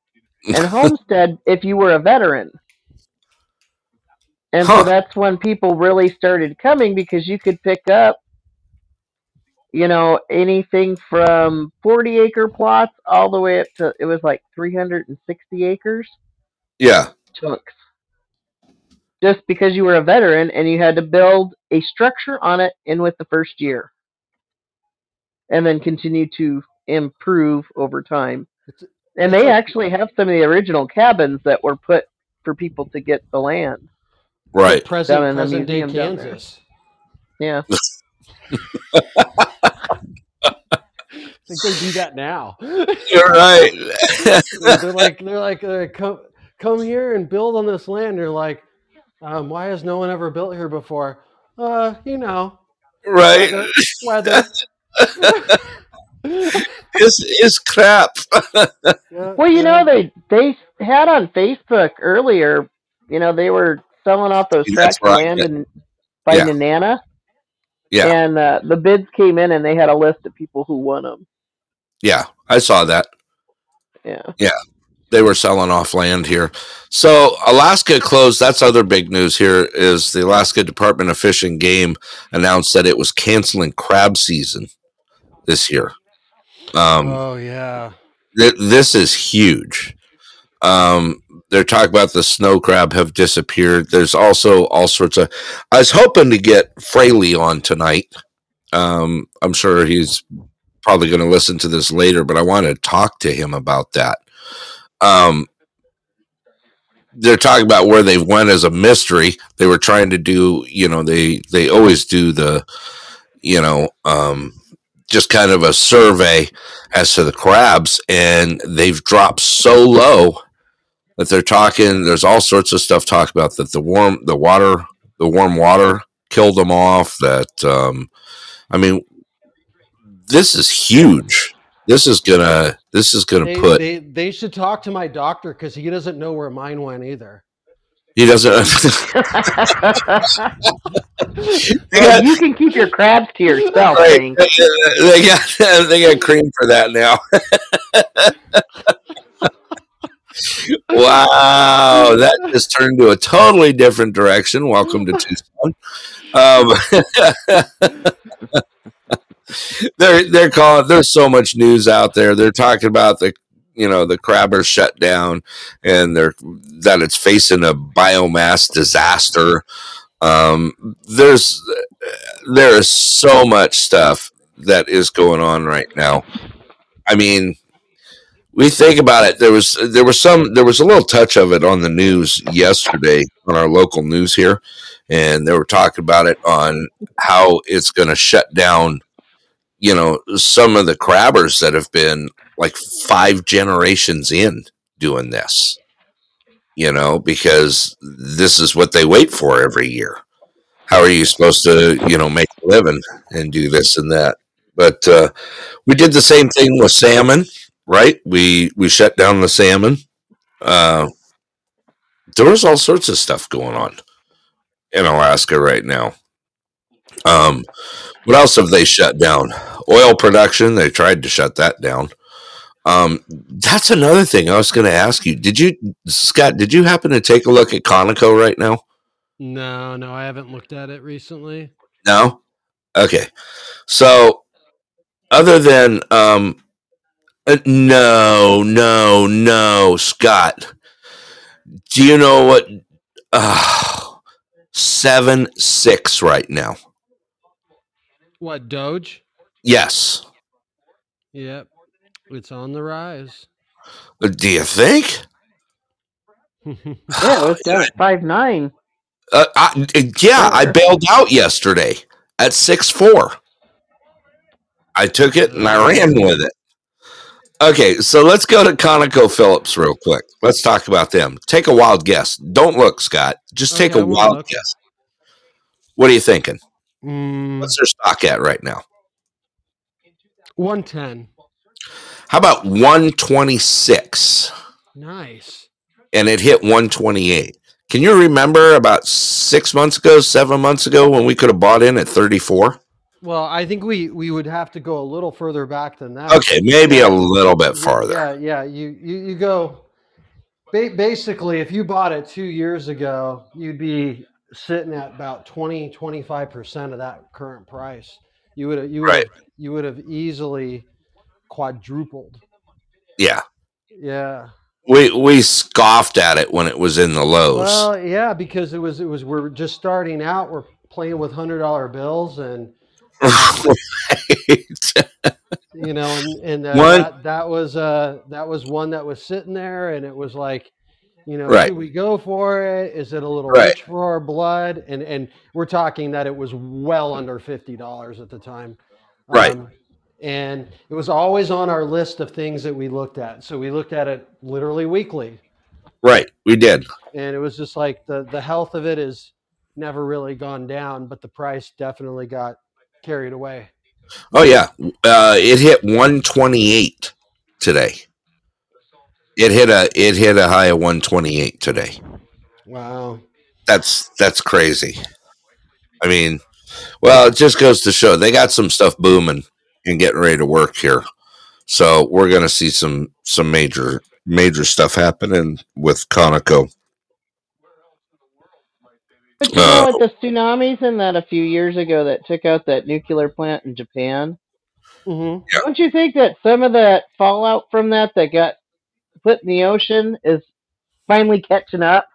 And homestead if you were a veteran. And Huh. so that's when people really started coming because you could pick up, you know, anything from 40 acre plots all the way up to, it was like 360 acres Yeah, chunks. Just because you were a veteran and you had to build a structure on it in with the first year. And then continue to improve over time. And they actually have some of the original cabins that were put for people to get the land. Right. present Down in the present day museum down there. Kansas. Yeah. I think they do that now. You're right. they're like they're like uh, come come here and build on this land. They're like, um, why has no one ever built here before? Uh, you know, right. weather. It's, it's crap. Yeah, Well, you yeah. know, they they had on Facebook earlier, you know, they were selling off those tracts of right, land yeah. in by Yeah. Nenana. Yeah. And uh, the bids came in and they had a list of people who won them. Yeah, I saw that. Yeah. Yeah. They were selling off land here. So Alaska closed. That's other big news here is the Alaska Department of Fish and Game announced that it was canceling crab season this year. Um, oh yeah. th- this is huge. Um, they're talking about the snow crab have disappeared. There's also all sorts of. I was hoping to get Fraley on tonight. Um, I'm sure he's probably going to listen to this later, but I want to talk to him about that. Um, they're talking about where they went as a mystery. They were trying to do, you know, they they always do the, you know, um, just kind of a survey as to the crabs, and they've dropped so low that they're talking. There's all sorts of stuff talk about that the warm, the water, the warm water killed them off. That um, I mean, this is huge. This is gonna. This is gonna They, put. they they should talk to my doctor because he doesn't know where mine went either. he doesn't. Well, got, you can keep your crabs to yourself, right, they got. They got cream for that now. wow, that just turned to a totally different direction. Welcome to Tucson. Um, they're they're calling. There's so much news out there. They're talking about the you know the crabber shutdown, and they're that it's facing a biomass disaster. Um, there's there is so much stuff that is going on right now. I mean, we think about it. There was there was some there was a little touch of it on the news yesterday on our local news here, and they were talking about it on how it's going to shut down. You know, some of the crabbers that have been like five generations in doing this. You know, because this is what they wait for every year. How are you supposed to, you know, make a living and do this and that? But uh, we did the same thing with salmon, right? We we shut down the salmon. Uh, there was all sorts of stuff going on in Alaska right now. Um, what else have they shut down? Oil production. They tried to shut that down. Um, that's another thing I was going to ask you. Did you, Scott? Did you happen to take a look at Conoco right now? No, no, I haven't looked at it recently. No. Okay. So, other than um, uh, no, no, no, Scott. Do you know what? Uh, seven six right now. What Doge? Yes. Yep, it's on the rise. Uh, Do you think? Yeah, it was down at five nine. Uh, I, uh, yeah, I bailed out yesterday at six four. I took it and I ran with it. Okay, so let's go to Conoco Phillips real quick. Let's talk about them. Take a wild guess. Don't look, Scott. Just take Okay, a wild look. guess. What are you thinking? Mm, What's their stock at right now? one ten. How about 126? Nice. And it hit 128. Can you remember about six months ago, seven months ago, when we could have bought in at 34? Well, I think we we would have to go a little further back than that. Okay, maybe a little bit farther. Yeah, yeah. You you, you go. Ba- basically, if you bought it two years ago, you'd be sitting at about 20 25 percent of that current price. You would have you would Right. you would have easily quadrupled. Yeah. Yeah. We we scoffed at it when it was in the lows. Well, yeah, because it was it was we're just starting out. We're playing with hundred dollar bills, and you know, and, and uh, that, that was uh that was one that was sitting there, and it was like, you know, Right. should we go for it? Is it a little Right. rich for our blood? And and we're talking that it was well under fifty dollars at the time, Right. Um, and it was always on our list of things that we looked at. So we looked at it literally weekly, right, we did. and it was just like the the health of it is never really gone down, but the price definitely got carried away. Oh yeah, uh, it hit 128 today. It hit a it hit a high of 128 today. Wow. That's that's crazy. I mean, well, it just goes to show they got some stuff booming and getting ready to work here. So we're going to see some some major major stuff happening with Conoco. But you Uh, know what? The tsunamis and that a few years ago that took out that nuclear plant in Japan. hmm Yeah. Don't you think that some of that fallout from that that got put in the ocean is finally catching up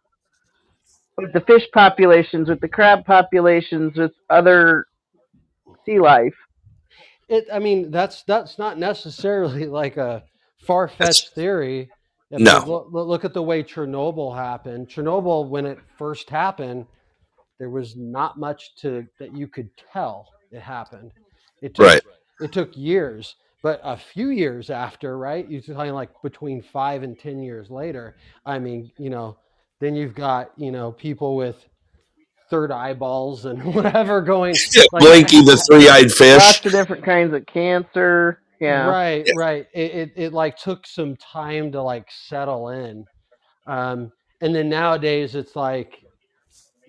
with the fish populations, with the crab populations, with other sea life? It. I mean, that's that's not necessarily like a far fetched theory. If No. Look, look at the way Chernobyl happened. Chernobyl, when it first happened, there was not much to that you could tell it happened. It took, Right. It took years, but a few years after, right? You're talking like between five and ten years later. I mean, you know, then you've got you know people with third eyeballs and whatever going. like- Blinky the three-eyed fish. Lots of different kinds of cancer. Yeah. Right, Yeah. right. It, it it like took some time to like settle in. Um and then nowadays it's like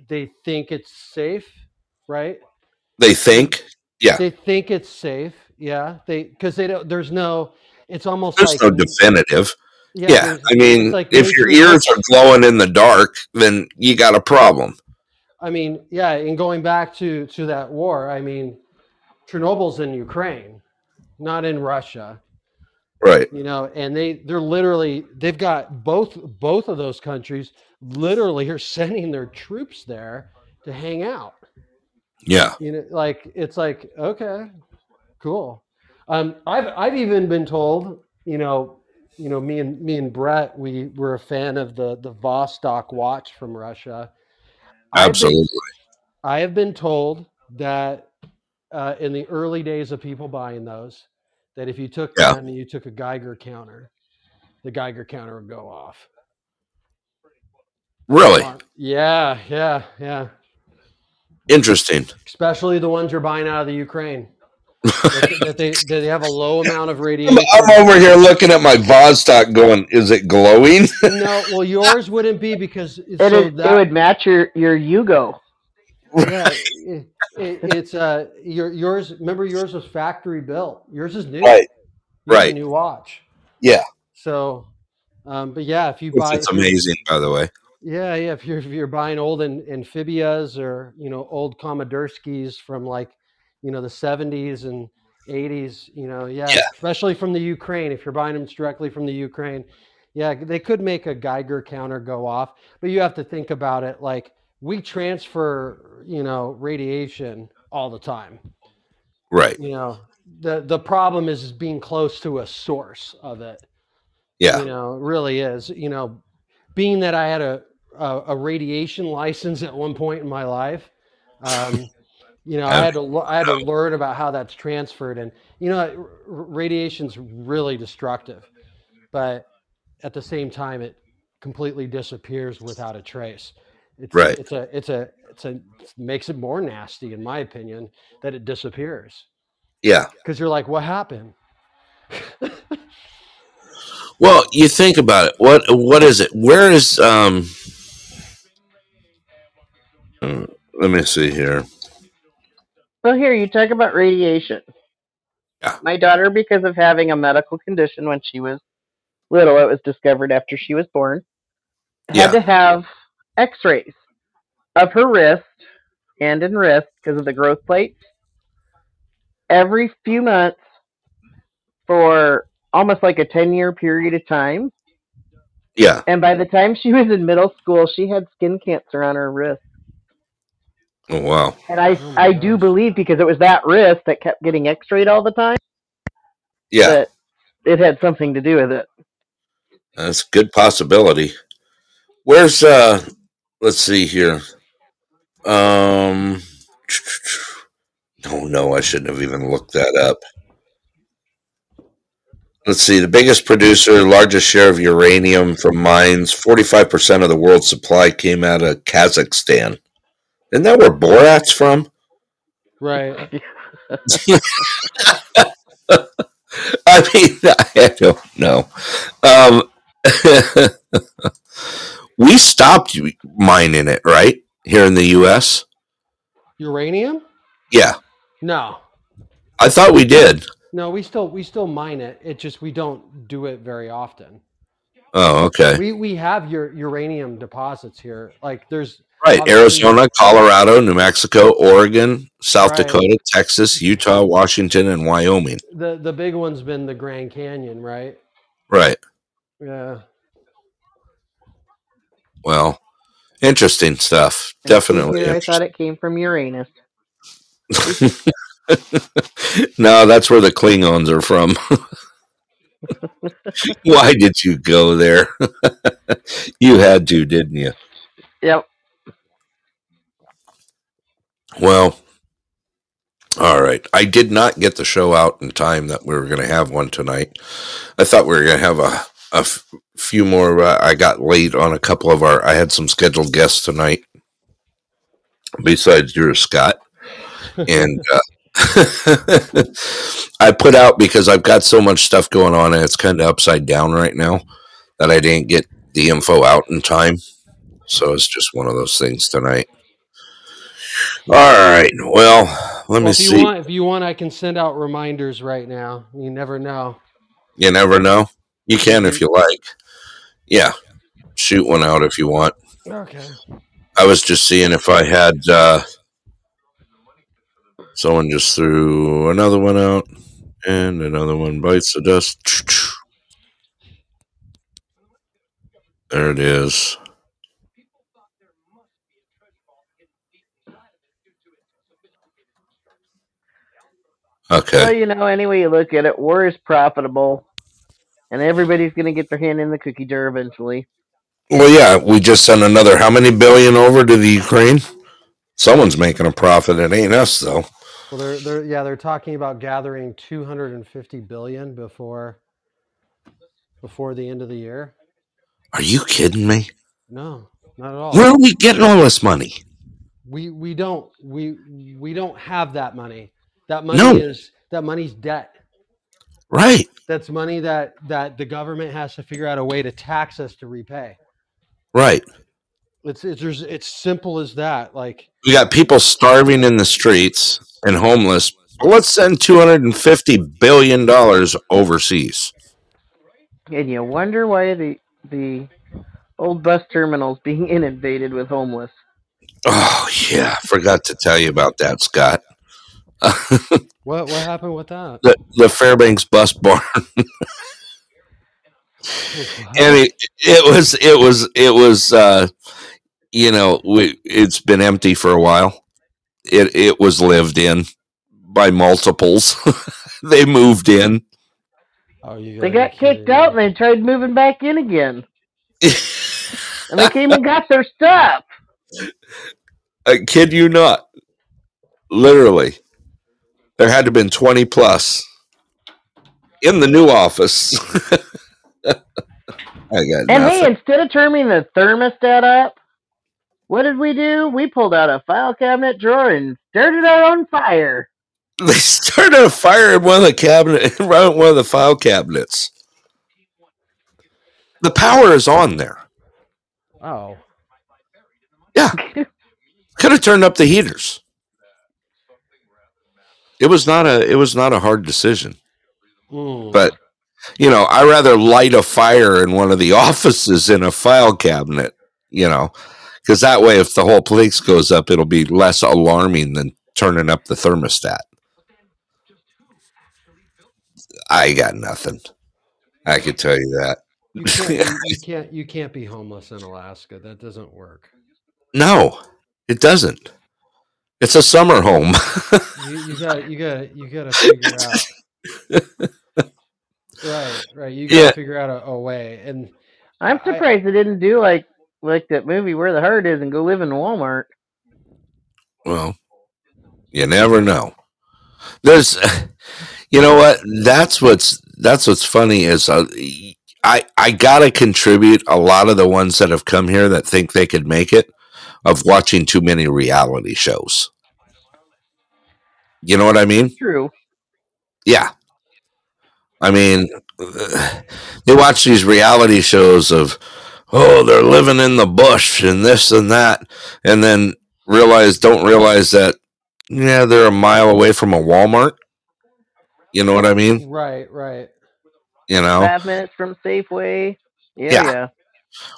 they think it's safe, right? They think. Yeah. They think it's safe. Yeah. They cuz they don't there's no it's almost There's like no definitive. yeah, Yeah, I mean, like if your ears are glowing in the dark, then you got a problem. I mean, yeah, and going back to to that war, I mean Chernobyl's in Ukraine, not in Russia. Right. you know and they they're literally they've got both both of those countries literally are sending their troops there to hang out Yeah. you know like it's like okay cool um i've i've even been told you know you know me and me and brett we were a fan of the the vostok watch from russia I've been- Absolutely. I have been told that uh, in the early days of people buying those, that if you took Yeah. them and you took a Geiger counter, the Geiger counter would go off. Really Yeah, yeah, yeah. interesting. Especially the ones you're buying out of the Ukraine. that, that they that they have a low amount of radiation. I'm over here looking at my Vostok going, is it glowing? no, well, yours wouldn't be because It, so is- that, it would match your your Yugo. yeah, it, it, it's uh your yours. Remember, yours was factory built. Yours is new. Right. Yours is a right. New watch. Yeah. So, um, but yeah, if you Which buy, is amazing, by the way. Yeah, yeah, if you're if you're buying old am- amphibias or you know old Komandirskies from like you know the 70s and 80s, you know, yeah, Yeah. especially from the Ukraine. If you're buying them directly from the Ukraine, yeah, they could make a Geiger counter go off, but you have to think about it like we transfer, you know, radiation all the time Right. you know the the problem is being close to a source of it Yeah. you know it really is you know being that i had a a, a radiation license at one point in my life um you know i had to i had to learn about how that's transferred and you know radiation's really destructive but at the same time it completely disappears without a trace it's Right. it's a it's a it's a it makes it more nasty in my opinion that it disappears Yeah. because you're like, what happened? Well, you think about it. What what is it? Where is um uh, let me see here. So here you talk about radiation. Yeah. My daughter, because of having a medical condition when she was little, it was discovered after she was born, had Yeah. to have X-rays of her wrist, hand and wrist, because of the growth plates, every few months for almost like a ten-year period of time. Yeah. And by the time she was in middle school, she had skin cancer on her wrist. Oh wow. And I, Oh I do believe because it was that wrist that kept getting X-rayed all the time Yeah. it had something to do with it. That's a good possibility. Where's uh let's see here. Um Oh no, I shouldn't have even looked that up. Let's see, the biggest producer, largest share of uranium from mines, 45% of the world's supply came out of Kazakhstan. Isn't that where Borat's from? Right. I mean, I don't know. Um, we stopped mining it, right? Here in the U.S. Uranium? Yeah, No. I thought we did. No, we still we still mine it. It just we don't do it very often. Oh, okay. We we have your uranium deposits here. Like there's Right. obviously- Arizona, Colorado, New Mexico, Oregon, South Right. Dakota, Texas, Utah, Washington, and Wyoming. the the big one's been the Grand Canyon, right? Right. Yeah. Well, interesting stuff. And Definitely. here I thought it came from Uranus. no, that's where the Klingons are from. Why did you go there? you had to, didn't you? Yep. Well, all right. I did not get the show out in time that we were going to have one tonight. I thought we were going to have a, a f- few more. Uh, I got late on a couple of our. I had some scheduled guests tonight, besides yours, Scott. And uh, I put out because I've got so much stuff going on and it's kind of upside down right now that I didn't get the info out in time. So it's just one of those things tonight. All right. Well, let Well, me if you see. want if you want I can send out reminders right now. You never know. You never know. You can if you like. Yeah. Shoot one out if you want. Okay. I was just seeing if I had uh someone just threw another one out And another one bites the dust. There it is. Okay. Well, you know, any way you look at it, war is profitable, and everybody's going to get their hand in the cookie jar eventually. Well, yeah, we just sent another how many billion over to the Ukraine? Someone's making a profit. It ain't us, though. Well, they're they're yeah they're talking about gathering 250 billion before before the end of the year. Are you kidding me? No, not at all. Where are we getting all this money? we we don't we we don't have that money. That money No. is that money's debt. Right, That's money that that the government has to figure out a way to tax us to repay. right. It's it's it's simple as that. Like We got people starving in the streets and homeless. Well, let's send two hundred and fifty billion dollars overseas. And you wonder why the the old bus terminals being inundated with homeless. Oh yeah, forgot to tell you about that, Scott. What what happened with that? the the Fairbanks bus barn. and it, it was it was it was uh you know we it's been empty for a while it it was lived in by multiples they moved in Oh, you They gotta got be kidding kicked out and they tried moving back in again. And they came and got their stuff. I kid you not literally there had to have been 20 plus in the new office And nothing. hey, instead of turning the thermostat up, what did we do? We pulled out a file cabinet drawer and started our own fire. they started a fire in one of the cabinet around one of the file cabinets the power is on there Oh, yeah. could have turned up the heaters it was not a it was not a hard decision Mm. but you know i rather light a fire in one of the offices in a file cabinet you know because that way if the whole place goes up it'll be less alarming than turning up the thermostat i got nothing i could tell you that you can't you, can't you can't be homeless in Alaska. That doesn't work. no it doesn't it's a summer home You, you got you got you got to figure out. right, right. You got to Yeah. figure out a, a way. And I'm I- surprised they didn't do like like that movie Where the Heart Is and go live in Walmart. Well, you never know. There's, you know what? That's what's that's what's funny is uh, I I gotta contribute a lot of the ones that have come here that think they could make it of watching too many reality shows. You know what I mean? True. Yeah. I mean, they watch these reality shows of, oh, they're living in the bush and this and that, and then realize, don't realize that, yeah, they're a mile away from a Walmart. You know what I mean? right, right. You know, Five minutes from Safeway. Yeah, Yeah. yeah.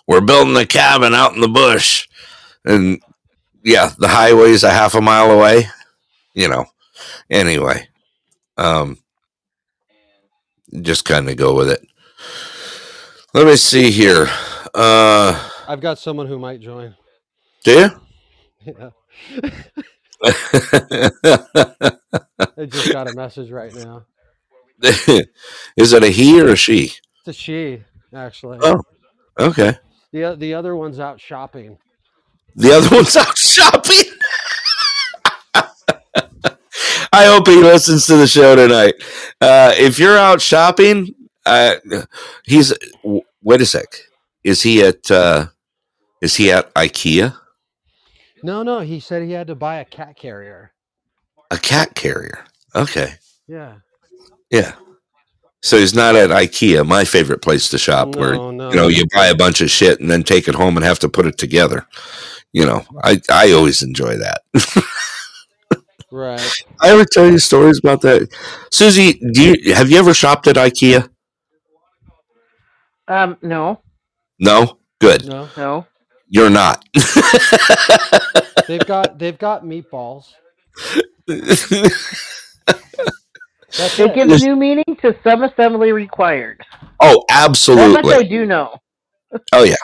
we're building a cabin out in the bush, and yeah, the highway's a half a mile away. You know, anyway, um, just kind of go with it. Let me see here. Uh, I've got someone who might join. do you? Yeah. I just got a message right now. Is it a he or a she? It's a she, actually. Oh. Okay. The the other one's out shopping. The other one's out shopping. I hope he listens to the show tonight. Uh, if you're out shopping, uh, he's. Wait a sec. Is he at? Uh, is he at IKEA? No, no, he said he had to buy a cat carrier. A cat carrier. Okay. Yeah. Yeah. So he's not at IKEA, my favorite place to shop, where No, no. you know you buy a bunch of shit and then take it home and have to put it together. You know, I I always enjoy that. Right. I ever tell you stories about that, Susie? Do you have you ever shopped at IKEA? Um, no, No. Good. No. no. You're not. They've got they've got meatballs. That's It it. gives new meaning to some assembly required. Oh, That much I do know. Oh yeah.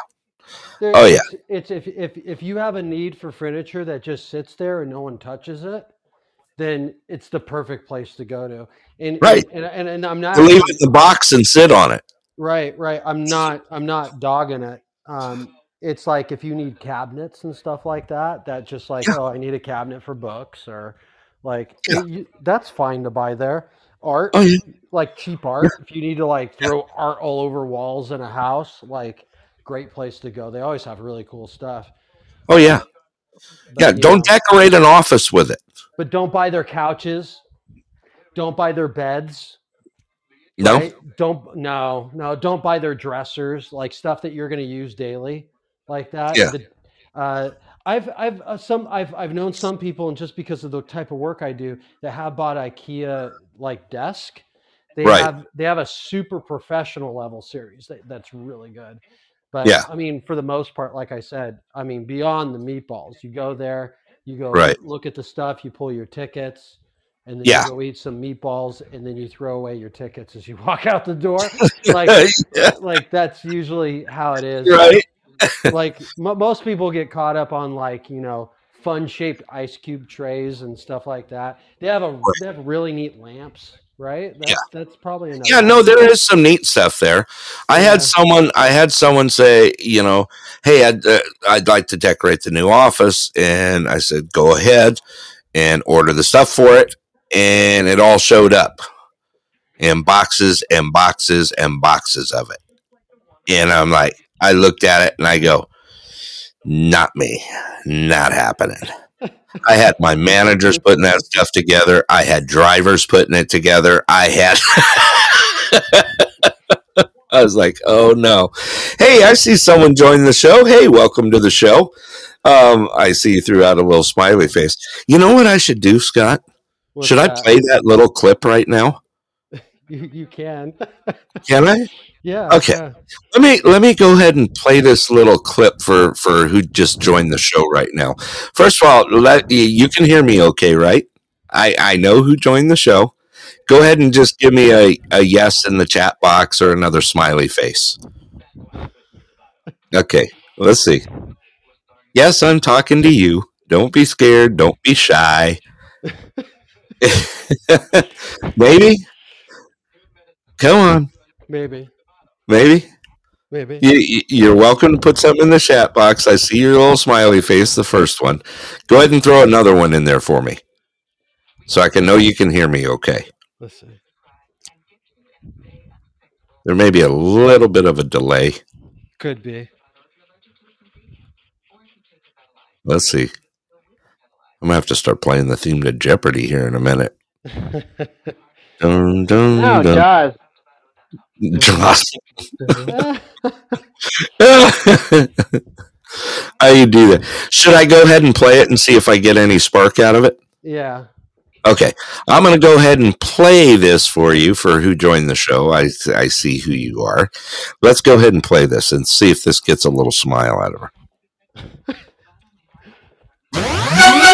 There- Oh, yeah. It's, it's if if if you have a need for furniture that just sits there and no one touches it, then it's the perfect place to go to. And Right. And and, and I'm not leave it in the box and sit on it. right, right. I'm not I'm not dogging it. Um, it's like if you need cabinets and stuff like that, that just like Yeah. oh, I need a cabinet for books or like Yeah. you, that's fine to buy there. Art, Oh yeah. like cheap art. If you need to like throw art all over walls in a house, like great place to go. They always have really cool stuff. Oh yeah. But, Yeah. Don't know, decorate an office with it. but don't buy their couches. Don't buy their beds. No. right? Don't no no. Don't buy their dressers. Like stuff that you're going to use daily, like that. Yeah. The- uh, I've I've uh, some I've I've known some people, and just because of the type of work I do, that have bought IKEA like desk. They Right. have they have a super professional level series that, that's really good. But Yeah. I mean, for the most part, like I said, I mean, beyond the meatballs, you go there, you go Right. look at the stuff, you pull your tickets, and then Yeah. you go eat some meatballs, and then you throw away your tickets as you walk out the door. like, Yeah. like that's usually how it is. Right. Like mo most people get caught up on like you know fun shaped ice cube trays and stuff like that. They have a they have really neat lamps, right? That's, Yeah. that's probably another. Yeah, no, there is some neat stuff there. I Yeah. had someone, I had someone say, you know, hey, I'd, uh, I'd like to decorate the new office, and I said, go ahead and order the stuff for it, and it all showed up in boxes and boxes and boxes of it, and I'm like, I looked at it and I go, not me, not happening. I had my managers putting that stuff together. I had drivers putting it together. I had. I was like, oh no. Hey, I see someone join the show. Hey, welcome to the show. Um, I see you threw out a little smiley face. You know what I should do, Scott? What's should I play that little clip right now? You, you can. Can I? Yeah. Okay. yeah. Let me let me go ahead and play this little clip for for who just joined the show right now. First of all, let you, can hear me okay, right? I I know who joined the show. Go ahead and just give me a, a yes in the chat box or another smiley face. Okay, let's see. Yes, I'm talking to you. Don't be scared. Don't be shy. Maybe. Come on. Maybe. Maybe. Maybe. You, you- you're welcome to put something in the chat box. I see your little smiley face, the first one. Go ahead and throw another one in there for me so I can know you can hear me okay. Let's see. There may be a little bit of a delay. Could be. Let's see. I'm going to have to start playing the theme to Jeopardy here in a minute. Dun, dun, Oh, dun. Jaws. Jaws. How you do that? Should I go ahead and play it and see if I get any spark out of it? yeah. Okay, I'm going to go ahead and play this for you for who joined the show. I I see who you are. Let's go ahead and play this and see if this gets a little smile out of her.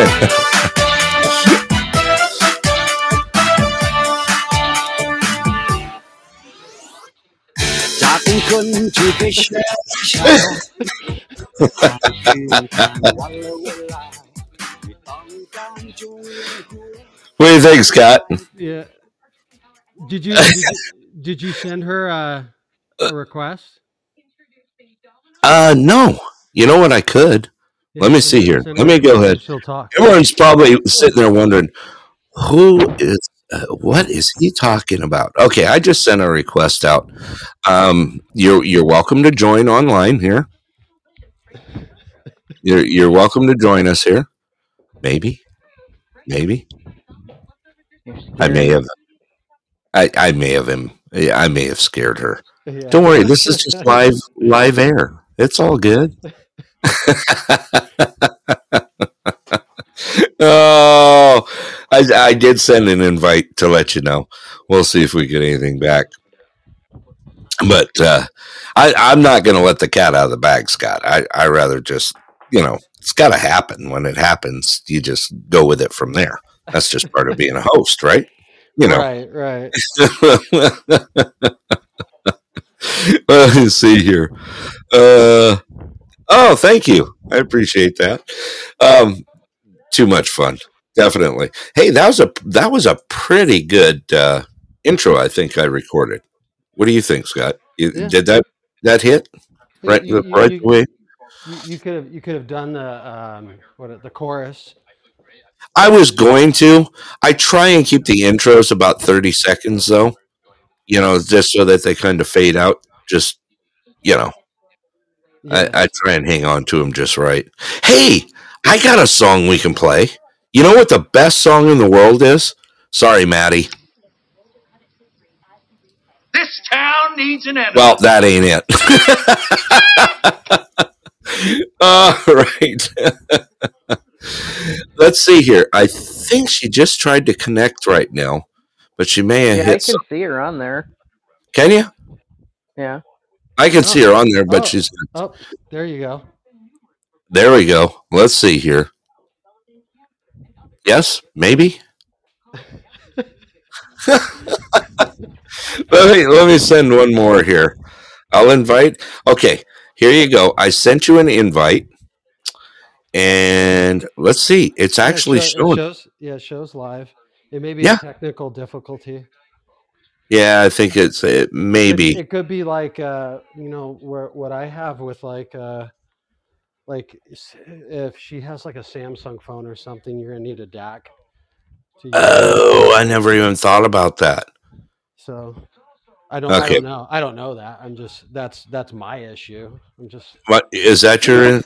What do you think, Scott? Yeah. Did you did you, did you send her uh, a request? Uh, no. You know what? I could. Let me see here. Let me go ahead. Everyone's probably sitting there wondering who is uh, what is he talking about? Okay, I just sent a request out. Um, you're you're welcome to join online here. You're you're welcome to join us here. Maybe, maybe I may have. I I may have him. I may have scared her. Don't worry. This is just live live air. It's all good. oh, I, I did send an invite to let you know. We'll see if we get anything back. but uh, I, I'm not going to let the cat out of the bag, Scott. I I rather just you know it's got to happen. When it happens, you just go with it from there. That's just part of being a host, right? You know. Right, right. Let me see here. Uh, oh, thank you. I appreciate that. Um, too much fun, definitely. Hey, that was a that was a pretty good uh, intro. I think I recorded. What do you think, Scott? You, Yeah. Did that that hit right You- you- right you- away? You, you could have you could have done the um what the chorus. I was going to. I try and keep the intros about thirty seconds, though. You know, just so that they kind of fade out. Just you know, Yeah. I, I try and hang on to them just right. Hey, I got a song we can play. You know what the best song in the world is? Sorry, Maddie. This town needs an enemy. Well, that ain't it. All right. Let's see here. I think she just tried to connect right now, but she may have Yeah, I can some- see her on there. Can you? Yeah. I can see her oh. on there, but Oh. she's. oh, there you go. There we go. Let's see here. Yes, maybe. let me let me send one more here. I'll invite. Okay, here you go. I sent you an invite, and let's see. It's Yeah, it actually show- it showing. shows, yeah, it shows live. It may be Yeah. a technical difficulty. Yeah, I think it's it It, maybe. it could be like uh, you know, where what I have with like uh like if she has like a Samsung phone or something, you're gonna need a DAC. to use. Oh, I never even thought about that. So I don't. I don't know. I don't know that. I'm just. That's that's my issue. I'm just. What is that? Your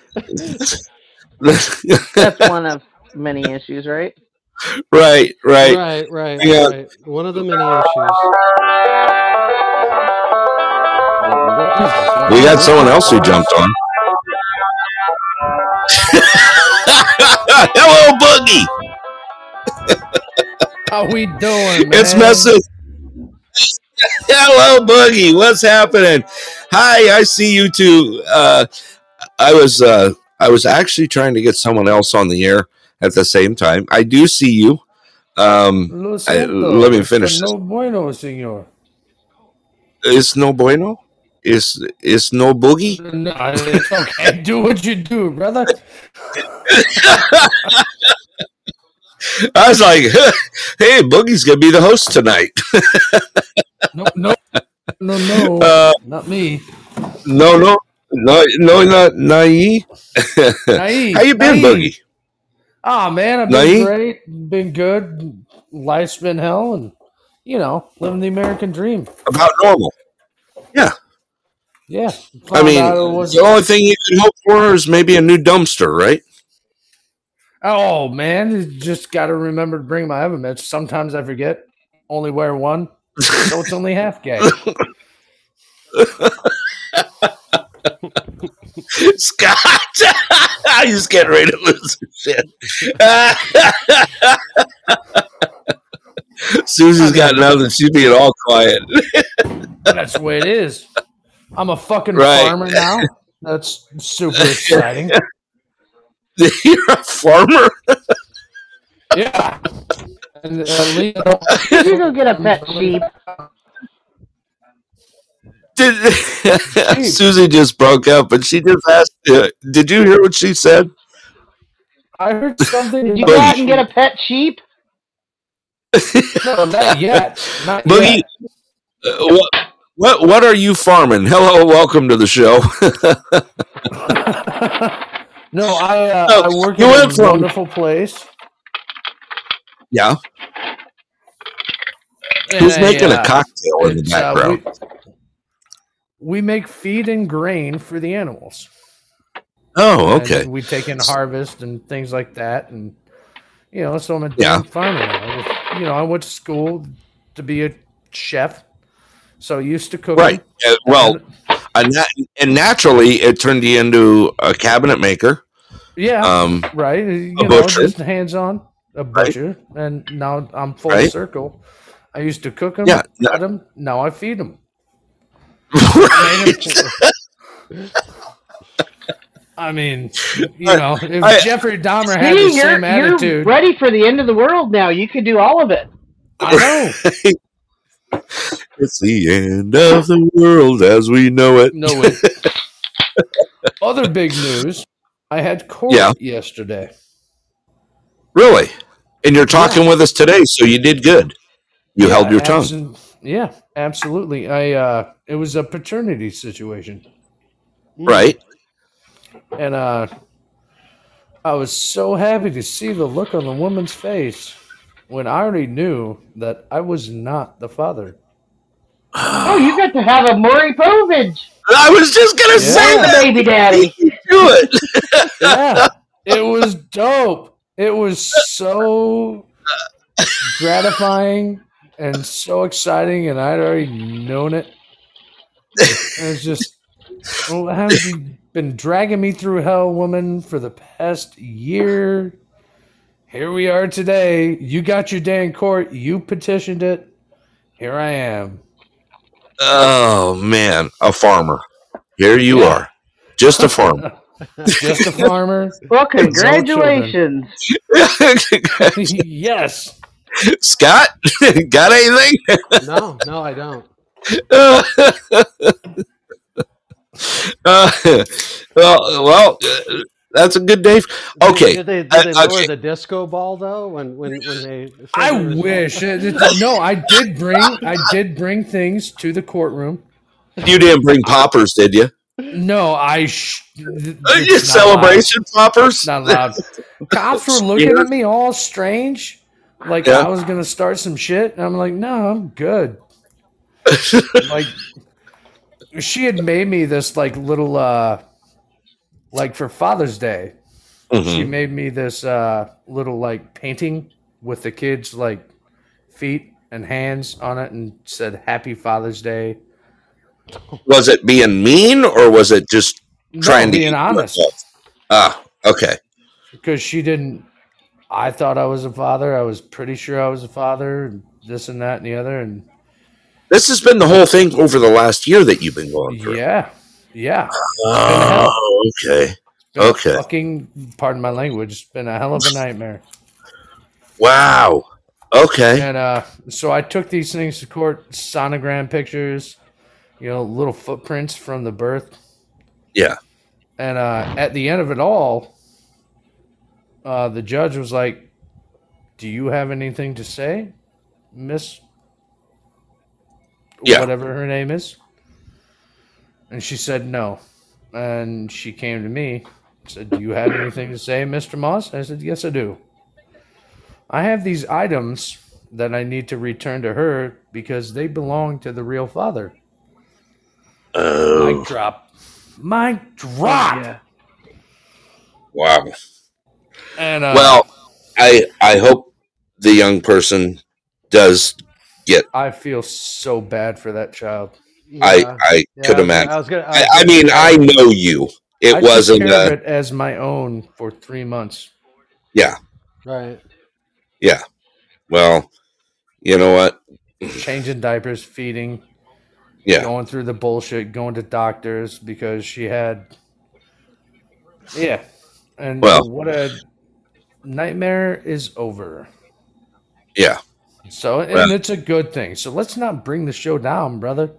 That's one of many issues, right? right, right. Right, right, Yeah. right. One of the many issues. We got someone else who jumped on. Hello, Boogie. How we doing, man? It's messing. Hello, Boogie. What's happening? Hi, I see you too. Uh, I was uh, I was actually trying to get someone else on the air at the same time. I do see you. Um, I- let me finish No bueno, señor. is no bueno. Is is no boogie? No, it's okay. do what you do, brother. I was like, hey, Boogie's gonna be the host tonight. No, no, no, no, Uh, not me. no, no, no, no, not naive. Naive, How you been. Boogie? Ah, man, I've been great. Been good. Life's been hell, and you know, living the American dream. About normal. Yeah. I Found mean, out it was- the only thing you can hope for is maybe a new dumpster, right? oh man, you just got to remember to bring my oven mitts. Sometimes I forget. Only wear one, so it's only half gay. Scott, I just getting ready to lose shit. Susie's got nothing. She's being all quiet. That's the way it is. I'm a fucking Right. farmer now. That's super exciting. You're a farmer. Yeah. And at least Did you go get a pet sheep? Did, Susie just broke up, but she just asked. Uh, did you hear what she said? I heard something. Did you go out and get a pet sheep? No, not yet. Not Boogie, yet. uh, what, what what are you farming? Hello, welcome to the show. no, I uh, Oh, I work in a from- wonderful place. yeah, And who's I, making uh, a cocktail in the it's, uh, background? we, we make feed and grain for the animals. oh, And okay. we take in harvest and things like that, and you know, so I'm a Yeah. damn farmer now. With- You know, I went to school to be a chef, so used to cooking. Right. Uh, well, and, nat- and naturally, it turned you into a cabinet maker. yeah, Um, right. You a know, butcher. just hands on a butcher, and now I'm full Right. circle. I used to cook them, Yeah, cut them. Now I feed them. I mean, you know, if I- Jeffrey Dahmer had See, the you're, same you're attitude, ready for the end of the world now. You can do all of it. I know. It's the end of the world as we know it. No way. Other big news: I had court Yeah. yesterday. Really? And you're talking with us today, so you did good. You held Yeah, your tongue. yeah, absolutely. I uh, it was a paternity situation. Right? And uh, I was so happy to see the look on the woman's face when I already knew that I was not the father. Oh, you got to have a Maury Povich, I was just going to say that. baby daddy. Do it. Yeah, it was dope. It was so gratifying and so exciting, and I'd already known it. And it's just, well, haven't you been dragging me through hell, woman, for the past year? Here we are today. You got your day in court. You petitioned it. Here I am. Oh, man. A farmer. Here you Yeah. are. Just a farmer. Just a farmer. Well, congratulations. yes. Scott, got anything? No, no, I don't. Uh, well, well, uh, that's a good day. Did- Okay. Did they, did uh, lower okay. the disco ball though? When when when they? I wish. No, I did bring. I did bring things to the courtroom. You didn't bring poppers, did you? No, I. Sh- th- Uh, it's Your not celebration poppers? allowed. Not allowed. Cops were looking at me all strange, like Yeah. I was gonna start some shit. And I'm like, no, I'm good. like, she had made me this like little, uh like for Father's Day. she Mhm. made me this uh, little like painting with the kids like feet and hands on it and said happy father's day Was it being mean or was it just trying no, to being get- honest Ah, okay. because she didn't i thought i was a father i was pretty sure i was a father and this and that and the other and This has been the whole thing over the last year that you've been going through. yeah yeah Oh, okay. Okay. fucking pardon my language it's been a hell of a nightmare Wow. Okay. And uh, so I took these things to court, sonogram pictures, you know, little footprints from the birth. Yeah. And uh, at the end of it all, uh, the judge was like, "Do you have anything to say, Miss? Yeah. Whatever her name is." And she said no. And she came to me, and said, "Do you have anything to say, Mister Moss?" I said, "Yes, I do." I have these items that I need to return to her because they belong to the real father. Oh, Mic drop. Mic drop. Yeah. wow. And uh, Well, I I hope the young person does. Get. I feel so bad for that child. I Yeah. I Yeah, could imagine. I was gonna. I, I mean, I know you. It wasn't. of Uh, it as my own for three months. yeah. right. Yeah. Well, you know what? Changing diapers, feeding, Yeah. going through the bullshit, going to doctors because she had. Yeah. And Well- what a nightmare is over. Yeah. So, and it's a good thing. So let's not bring the show down, brother.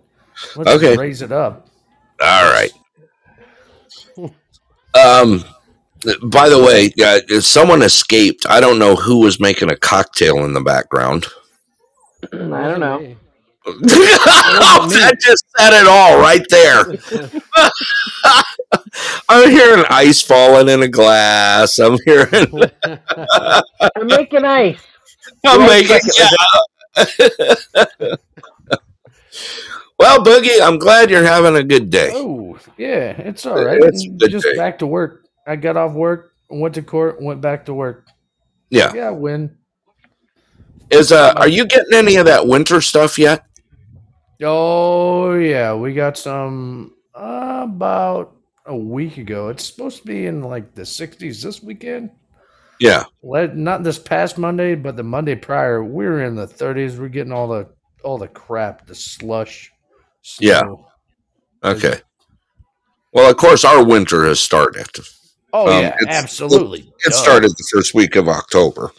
Let's Okay. raise it up. All right. Um. By the way, uh, someone escaped. I don't know who was making a cocktail in the background. I don't know. that just said it all right there. I'm hearing ice falling in a glass. I'm hearing. I'm making ice. I'm making. bucket well, Boogie, I'm glad you're having a good day. Oh, yeah, it's all right. It's Just day. back to work. I got off work, went to court, went back to work. Yeah. Yeah, win. Is uh, are you getting any of that winter stuff yet? Oh yeah, we got some uh, about a week ago. It's supposed to be in like the 60s this weekend. Yeah. Let, not this past Monday, but the Monday prior, we were in the 30s. We're getting all the all the crap, the slush. Yeah. Okay. Well, of course, our winter has started. Oh Um, yeah, absolutely. It started the first week of October.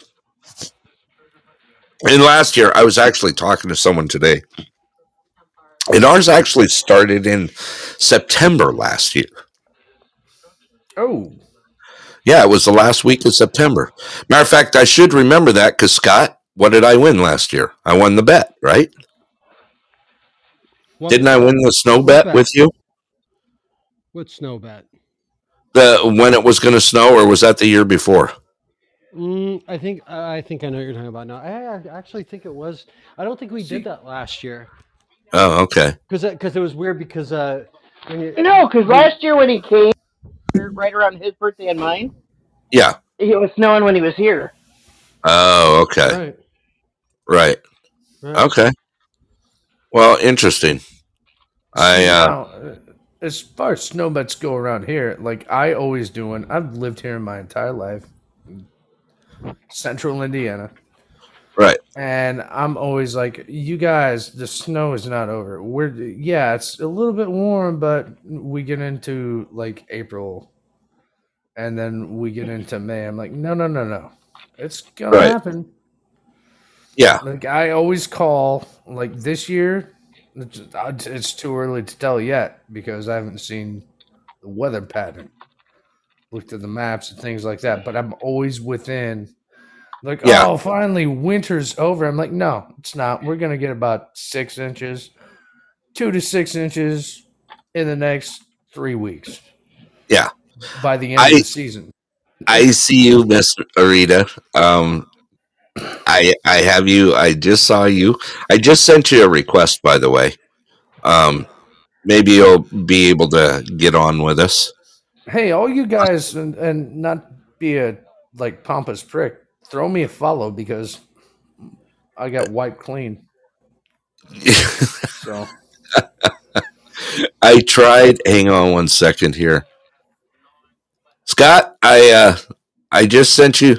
And last year, I was actually talking to someone today, and ours actually started in September last year. Oh, Yeah, it was the last week of September. Matter of fact, I should remember that because Scott, what did I win last year? I won the bet, right? What- Didn't I win the snow bet bet? with you? What snow bet? The when it was going to snow, or was that the year before? Mm, I think I think I know what you're talking about now. I, I actually think it was. I don't think we See- did that last year Oh, okay. because because it was weird because uh when you No, because last year when he came, right around his birthday and mine, Yeah. it was snowing when he was here. Oh, okay. right, Right. right. Okay. Well, interesting. I uh now, uh, as far as snow bets go around here, like I always do, and I've lived here my entire life, Central Indiana, right. and I'm always like, you guys, the snow is not over. We're yeah, it's a little bit warm, but we get into like April, and then we get into May. I'm like, no, no, no, no, it's gonna Right. happen. Yeah. Like I always call like this year. It's, it's too early to tell yet because I haven't seen the weather pattern. Looked at the maps and things like that, but I'm always within. Like Yeah. oh, finally winter's over. I'm like, no, it's not. We're gonna get about six inches, two to six inches in the next three weeks. Yeah. By the end I- of the season. I see you, Miss Arita. Um I I have you. I just saw you. I just sent you a request, by the way. Um maybe you'll be able to get on with us. Hey, all you guys, and, and not be a like pompous prick. Throw me a follow because I got wiped clean. So I tried. Hang on one second here. Scott, I uh I just sent you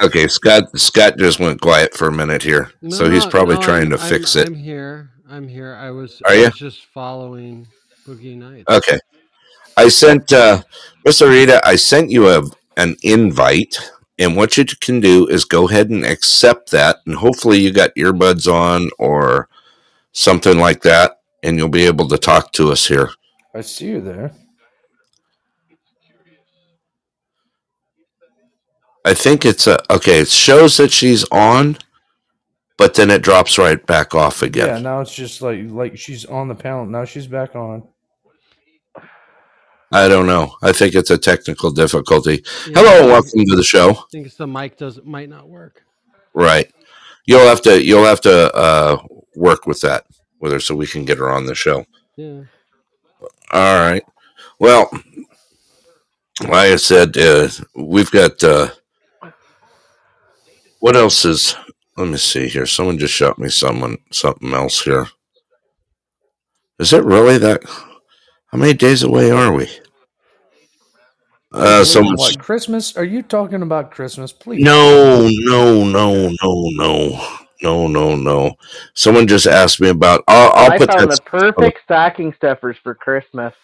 Okay, Scott Scott just went quiet for a minute here. so he's probably no, trying I'm- to fix I'm, it. I'm here. I'm here. I was. Are I you? was just following Boogie Nights. Okay. I sent uh Miss Arita, I sent you a an invite and what you can do is go ahead and accept that and hopefully you got earbuds on or something like that and you'll be able to talk to us here. I see you there. I think it's a okay, it shows that she's on but then it drops right back off again. Yeah, now it's just like like she's on the panel. Now she's back on. I don't know. I think it's a technical difficulty. Yeah, Hello and welcome to the show. I think the mic does might not work. Right. You'll have to you'll have to uh work with that with her so we can get her on the show. Yeah. All right. Well, like I said, uh, we've got uh what else is let me see here. Someone just shot me someone something else here. Is it really that how many days away are we? Uh Wait, someone's what Christmas? Are you talking about Christmas? Please. No, no, no, no, no, no, no, no. Someone just asked me about. I'll, I'll I put found that. the perfect stocking stuffers for Christmas.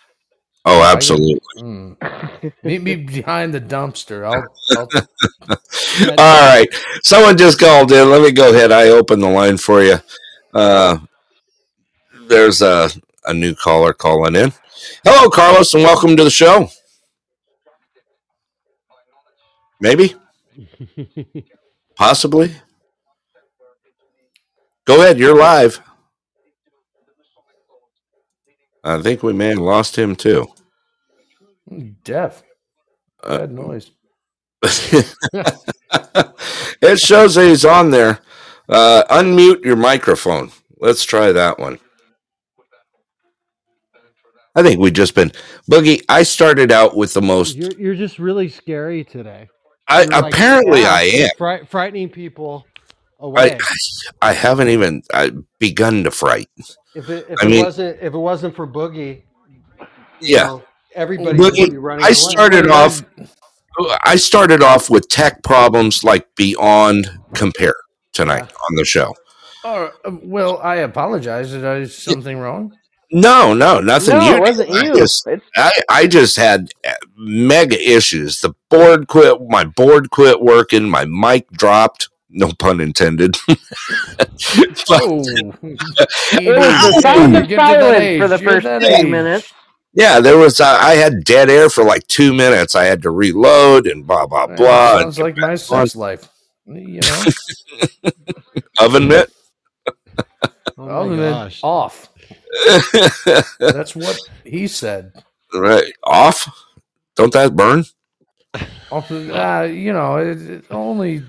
Oh, absolutely. Mm. Meet me behind the dumpster. I'll, I'll All right. Someone just called in. Let me go ahead. I open the line for you. Uh, there's a a new caller calling in. Hello, Carlos, and welcome to the show. Maybe, possibly. Go ahead. You're live. I think we may have lost him too. deaf. Uh, Bad noise. it shows that he's on there. Uh, unmute your microphone. Let's try that one. I think we've just been Boogie. I started out with the most. You're you're just really scary today. I You're like apparently fast I am. Fri- frightening people away. I I haven't even I begun to fright. if it, if I it mean- wasn't if it wasn't for Boogie, you Yeah, know, everybody Boogie, would be running. I away. started off. I started off with tech problems like beyond compare tonight on the show. Oh, uh, well, I apologize. Did I do something wrong? No, no, nothing. no, you it wasn't. I you. just- I, I just had uh, mega issues. The board quit. My board quit working. My mic dropped. No pun intended. But- Oh, it was the sound of silence for the first few minutes. yeah, there was. Uh, I had dead air for like two minutes. I had to reload and blah blah blah. Sounds like my sex life. You know, Oven mitt. Oh other my than gosh. off. That's what he said. right off. Don't that burn? Off, uh, you know, it, it only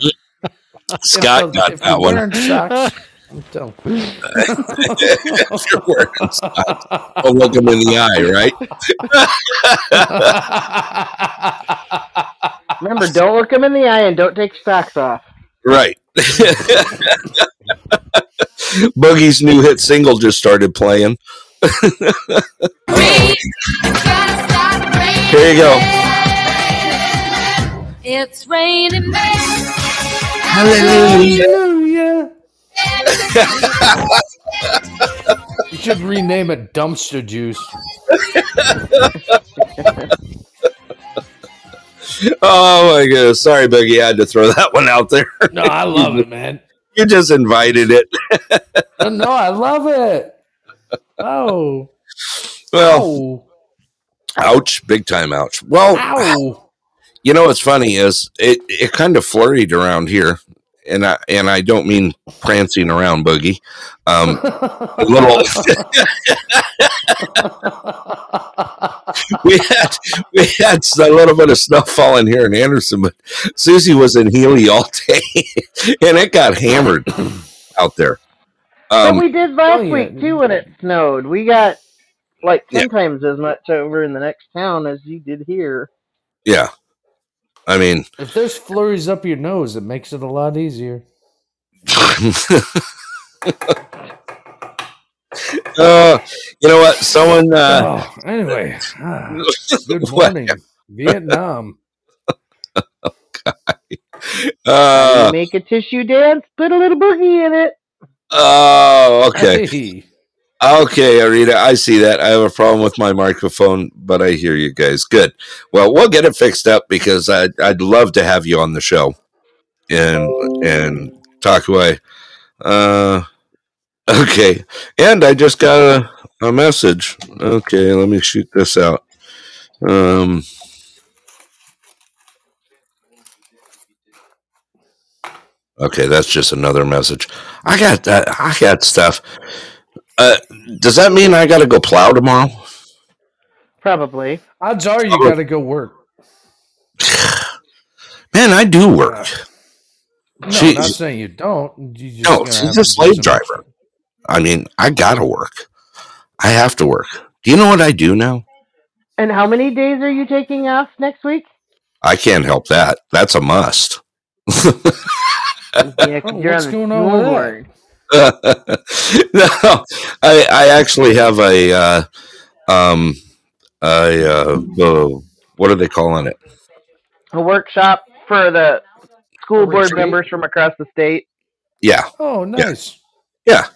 Scott if, got if that one. Socks, don't. If you're wearing socks, Don't look him in the eye, right? Remember, don't look them in the eye and don't take socks off. Right. Boogie's new hit single just started playing. Here you go. It's raining men. Hallelujah. you should rename it dumpster juice. Oh my goodness. Sorry, Boogie. I had to throw that one out there. No, I love it, man. You just invited it. No, I love it. Oh, Well, oh, ouch. Big time ouch. Well, ow. You know what's funny is it, it kind of flurried around here. And I and I don't mean prancing around, Boogie. Um, a little. we had we had a little bit of snow falling here in Anderson, but Susie was in Healy all day, and it got hammered out there. But Um, we did last oh, yeah. week too when it snowed. We got like ten Yeah. times as much over in the next town as you did here. yeah, I mean, if there's flurries up your nose, it makes it a lot easier. uh, you know what? Someone, uh, oh, anyway, ah, good morning, Vietnam. uh, Make a tissue dance, put a little boogie in it. oh, okay. Hey, Okay, Arita, I see that. I have a problem with my microphone, but I hear you guys. Good. Well, we'll get it fixed up because I'd, I'd love to have you on the show and and talk away. Uh, okay, and I just got a, a message. Okay, let me shoot this out. Um, okay, that's just another message. I got that. I got stuff. Uh, does that mean I got to go plow tomorrow? Probably. odds are you Oh. got to go work. Man, I do work. No, She- I'm not saying you don't. You just No, she's a slave some- driver. I mean, I gotta work. I have to work. Do you know what I do now? And how many days are you taking off next week? I can't help that. That's a must. Yeah, 'cause Oh, you're what's on going on school board. no, I, I actually have a, uh, um, a, uh, uh, what are they calling it? A workshop for the school board retreat? members from across the state. Yeah. Oh, nice. Yeah.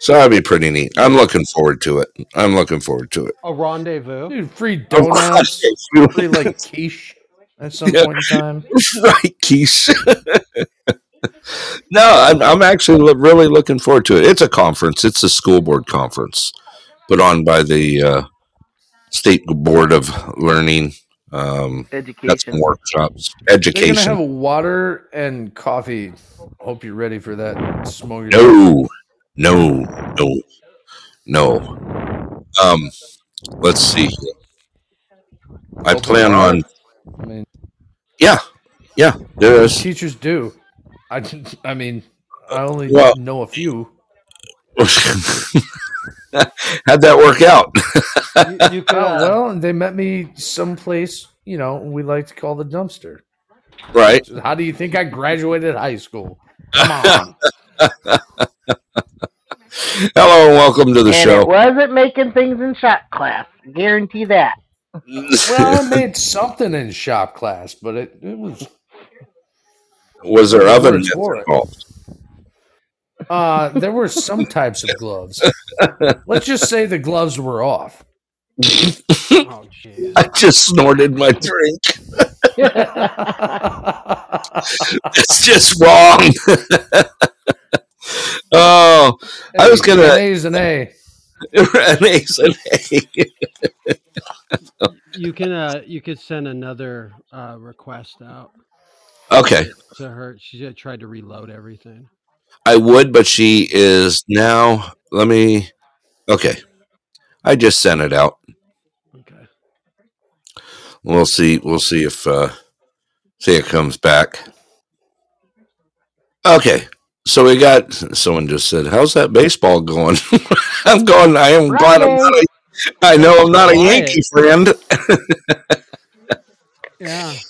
So that'd be pretty neat. I'm looking forward to it. I'm looking forward to it. A rendezvous. Dude, free donuts, free like quiche at some Yeah. point in time. right, Keith. no, I'm, I'm actually lo- really looking forward to it. It's a conference. It's a school board conference put on by the uh, State Board of Learning. Um, got some Education. workshops, They're gonna have water and coffee. Hope you're ready for that. Smoke. No, no, no, no. Um, let's see. I plan on. I mean, Yeah, yeah. There's teachers do. I, I mean, I only Well- know a few. how'd that work out? You, you could, Oh, uh, well, they met me someplace, you know, we like to call the dumpster. right. How do you think I graduated high school? Come on. Hello and welcome to the and show. it wasn't making things in shop class. Guarantee that. well, I made something in shop class, but it, it was was there That's what oven mitts for. involved? Uh, there were some types of gloves. Let's just say the gloves were off. Oh, jeez. I just snorted my drink. It's just wrong. oh, I was gonna- An A's an A. an ace and A. You can uh you could send another uh request out Okay, to her. She tried to reload everything. I would, but she is now. Let me. Okay, I just sent it out. Okay. We'll see. We'll see if uh see it comes back. Okay. So we got someone just said, "How's that baseball going?" I'm going. I am glad I'm not. A, I know I'm not a Yankee friend. Yeah.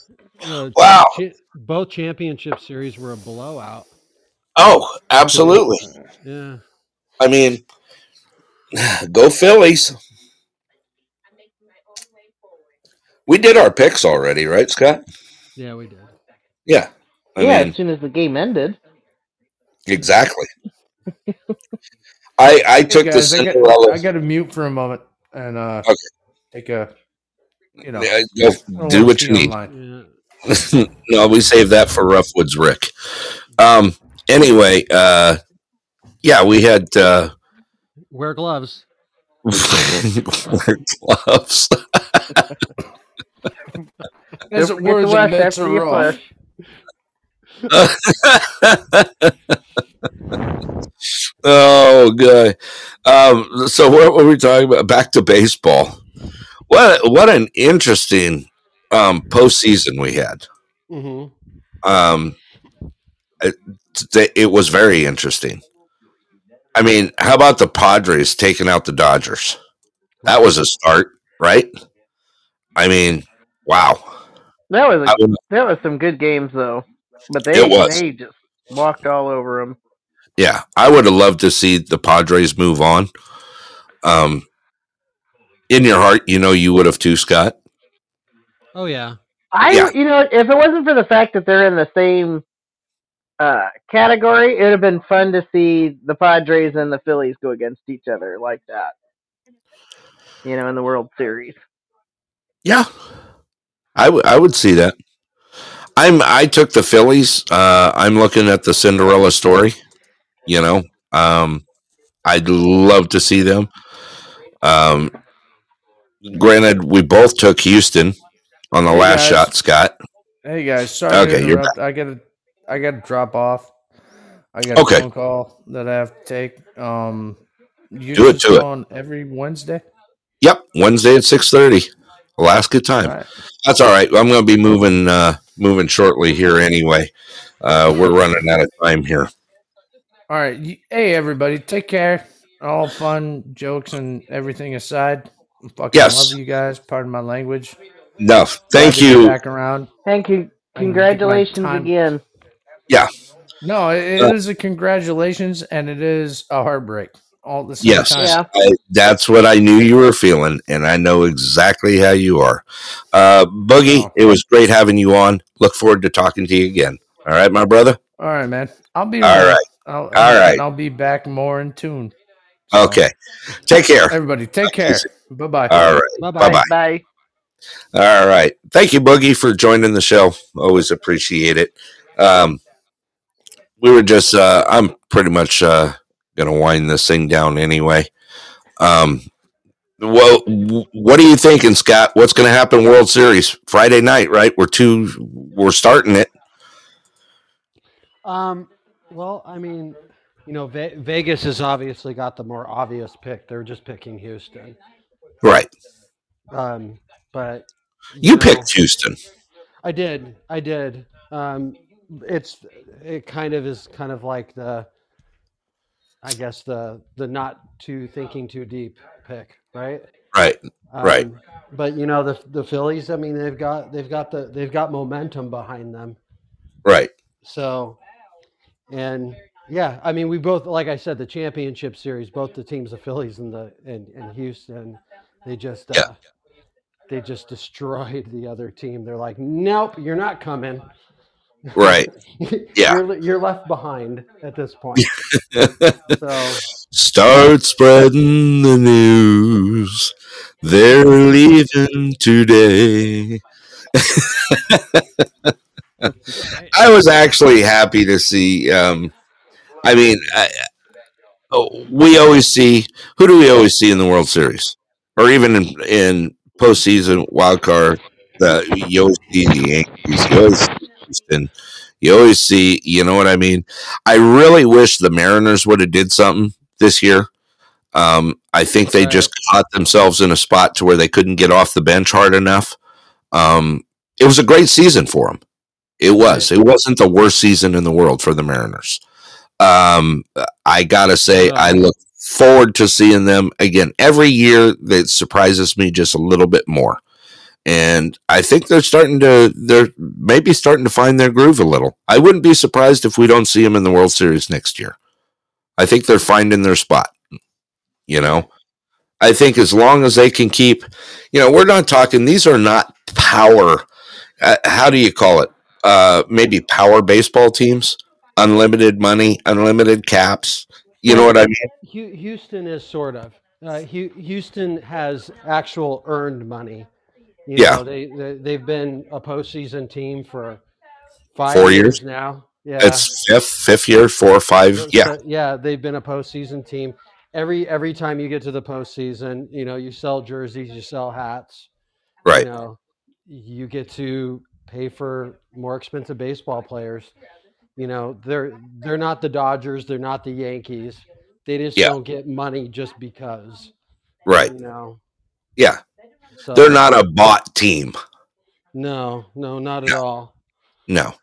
Uh, Wow. cha- both championship series were a blowout. Oh, absolutely. Yeah. I mean, go Phillies. We did our picks already, right, Scott? Yeah, we did. Yeah. I yeah, mean, as soon as the game ended. exactly. I I Hey, took the guys, I got, Cinderella. I got to mute for a moment and uh, Okay. take a, you know, Yeah, go don't do wanna what see you need. Online. Yeah. no, we saved that for Roughwoods Rick. Um. Anyway, uh, yeah, we had uh, Wear gloves. wear gloves. As Don't it forget were, the wash mitts are off. oh, good. Um. So what were we talking about? Back to baseball. What what an interesting um postseason we had. Mm-hmm. Um. It, it was very interesting. I mean, how about the Padres taking out the Dodgers? That was a start, right? I mean, wow. That was I a, would- that was some good games though. But they It was. they just walked all over them. yeah, I would have loved to see the Padres move on. Um, in your heart, you know, you would have too, Scott. Oh yeah. I Yeah. you know if it wasn't for the fact that they're in the same uh, category, it would have been fun to see the Padres and the Phillies go against each other like that. You know, in the World Series. Yeah, I would I would see that. I'm I took the Phillies. Uh, I'm looking at the Cinderella story. You know, um, I'd love to see them. Um, granted, we both took Houston on the Hey, last guys. shot, Scott. Hey guys, sorry Okay, to you're interrupt. I gotta, I gotta drop off. I got Okay. a phone call that I have to take. Um, you Do it, it. on every Wednesday. Yep, Wednesday at six thirty, Alaska time. All right. That's all right. I'm going to be moving uh, moving shortly here anyway. Uh, we're running out of time here. All right. Hey everybody, take care. All fun jokes and everything aside. I fucking Yes. love you guys. Pardon my language. No, thank to you. Back around. Thank you. I can get my Congratulations again. Yeah. No, it, it Uh, is a congratulations and it is a heartbreak all at the same Yes, time. Yeah. I, that's what I knew you were feeling, and I know exactly how you are. Uh, Boogie, Oh. it was great having you on. Look forward to talking to you again. All right, my brother. All right, man. I'll be All around. right. I'll, All I'll, right. I'll be back more in tune. So, Okay, take care. Everybody, take care. Bye bye. All right. Bye Bye bye. All right. Thank you, Boogie, for joining the show. Always appreciate it. Um, we were just, uh, I'm pretty much uh, going to wind this thing down anyway. Um, well, w- what are you thinking, Scott? What's going to happen World Series Friday night, right? We're two, we're starting it. Um. Well, I mean, you know, Ve- Vegas has obviously got the more obvious pick. They're just picking Houston. Right. Um. But You know, picked Houston. I did. I did. Um. It's it kind of is kind of like the, I guess the the not too thinking too deep pick, right? Right. Right. Um, But you know the the Phillies. I mean, they've got they've got the they've got momentum behind them. Right. So, and yeah, I mean, we both, like I said, the championship series, both the teams, the Phillies and the and, and Houston, they just Yeah. Uh, they just destroyed the other team. They're like, nope, you're not coming. Right. Yeah. you're, you're left behind at this point. so Start spreading the news. They're leaving today. I was actually happy to see. Um, I mean, I, oh, we always see who do we always see in the World Series, or even in, in postseason wild card. The you always see the Yankees. You always see Houston. You always see. You know what I mean? I really wish the Mariners would have did something this year. Um, I think they just caught themselves in a spot to where they couldn't get off the bench hard enough. Um, it was a great season for them. It was. It wasn't the worst season in the world for the Mariners. Um, I gotta say, I look forward to seeing them again every year. That surprises me just a little bit more, and I think they're starting to. They're maybe starting to find their groove a little. I wouldn't be surprised if we don't see them in the World Series next year. I think they're finding their spot. You know, I think as long as they can keep, you know, we're not talking. These are not power. Uh, how do you call it? Uh, maybe power baseball teams, unlimited money, unlimited caps. You know what I mean? Houston is sort of. Uh, Houston has actual earned money. You Yeah. know, they, they they've been a postseason team for five Four years years? now. Yeah, It's fifth, fifth year, four or five. Yeah, yeah, they've been a postseason team. Every every time you get to the postseason, you know, you sell jerseys, you sell hats. right. You know, you get to pay for more expensive baseball players. You know, they're they're not the Dodgers, they're not the Yankees. They just Yeah. don't get money just because. Right. You know. Yeah. So, They're not a bought team. No, no, not at No. all. No.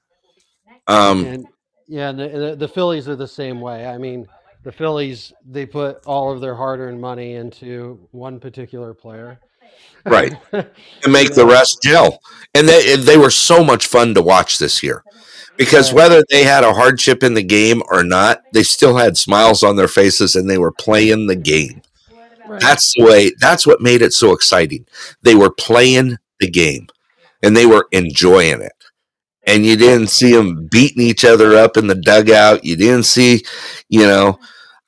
Um, and yeah, and the, the Phillies are the same way. I mean, the Phillies they put all of their hard-earned money into one particular player. Right. and make the rest gel. And they they were so much fun to watch this year. Because Right. whether they had a hardship in the game or not, they still had smiles on their faces and they were playing the game. Right. That's the way that's what made it so exciting. They were playing the game and they were enjoying it. And you didn't see them beating each other up in the dugout. You didn't see, you know,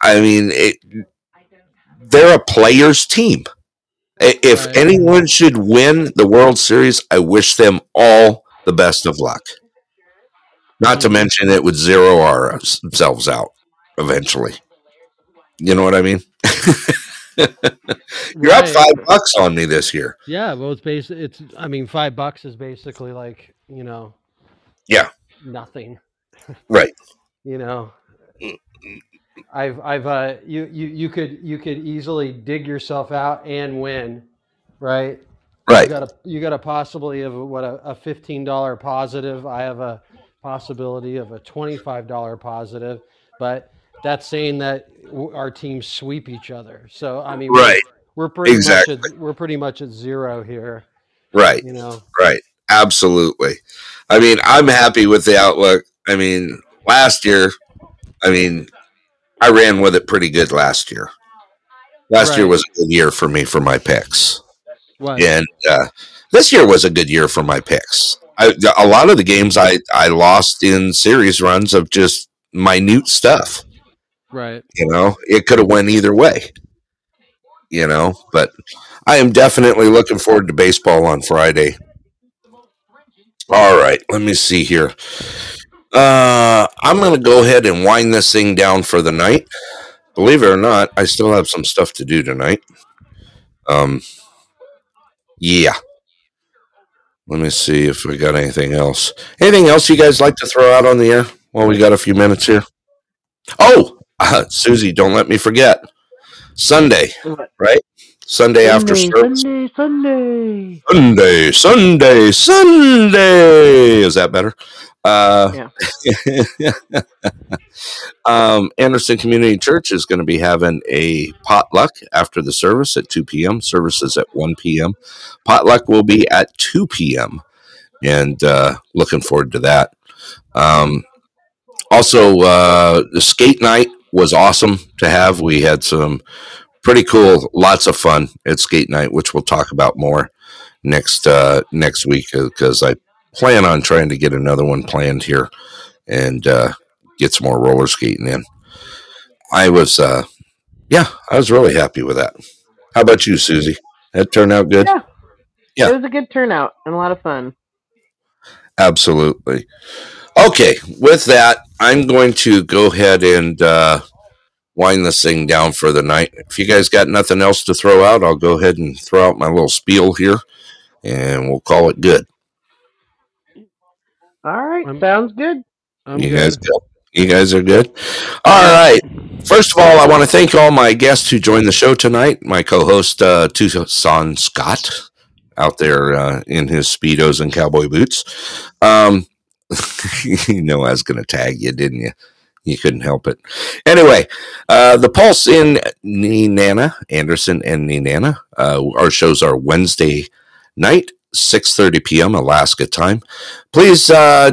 I mean, it, they're a players team. If Right. anyone should win the World Series, I wish them all the best of luck. Not to mention it would zero ourselves out eventually. You know what I mean? You're up five bucks on me this year. Yeah, well, it's bas It's I mean, five bucks is basically like you know. Yeah. Nothing. Right. You know. I've I've uh you you you could you could easily dig yourself out and win, right? Right. You got a you got a possibly of what a, a fifteen dollar positive. I have a possibility of a twenty five dollar positive, but that's saying that our teams sweep each other. So I mean, we're- Right. we're, pretty Exactly. much at, we're pretty much at zero here. Right. You know, Right. Absolutely. I mean, I'm happy with the outlook. I mean, last year, I mean, I ran with it pretty good last year. Last year was a good year for me for my picks. And uh, this year was a good year for my picks. I, a lot of the games I, I lost in series runs of just minute stuff. Right. You know, it could have went either way. You know, but I am definitely looking forward to baseball on Friday. All right, let me see here. Uh, I'm going to go ahead and wind this thing down for the night. Believe it or not, I still have some stuff to do tonight. Um, yeah. Let me see if we got anything else. Anything else you guys like to throw out on the air while we got a few minutes here? Oh, uh, Susie, don't let me forget. Sunday, right? Sunday after service. Sunday, Sunday. Sunday, Sunday, Sunday. Is that better? Uh, um, Anderson Community Church is going to be having a potluck after the service at 2 p.m. Services at 1 p.m. Potluck will be at 2 p.m. And uh, looking forward to that. Um, also, uh, the skate night was awesome to have. We had some pretty cool, lots of fun at skate night, which we'll talk about more next uh, next week because I plan on trying to get another one planned here and uh, get some more roller skating in. I was, uh, yeah, I was really happy with that. How about you, Susie? That turned out good. Yeah. Yeah. It was a good turnout and a lot of fun. Absolutely. Okay, with that, I'm going to go ahead and uh, wind this thing down for the night. If you guys got nothing else to throw out, I'll go ahead and throw out my little spiel here, and we'll call it good. All right, I'm- sounds good. I'm you good. guys good? You guys are good. All right. First of all, I want to thank all my guests who joined the show tonight. My co-host uh, Tucson Scott, out there uh, in his speedos and cowboy boots. Um, you know, I was going to tag you, didn't you? You couldn't help it. Anyway, uh, the Pulse in Nenana, Anderson and Nenana. Uh, our shows are Wednesday night, 6.30 p.m. Alaska time. Please uh,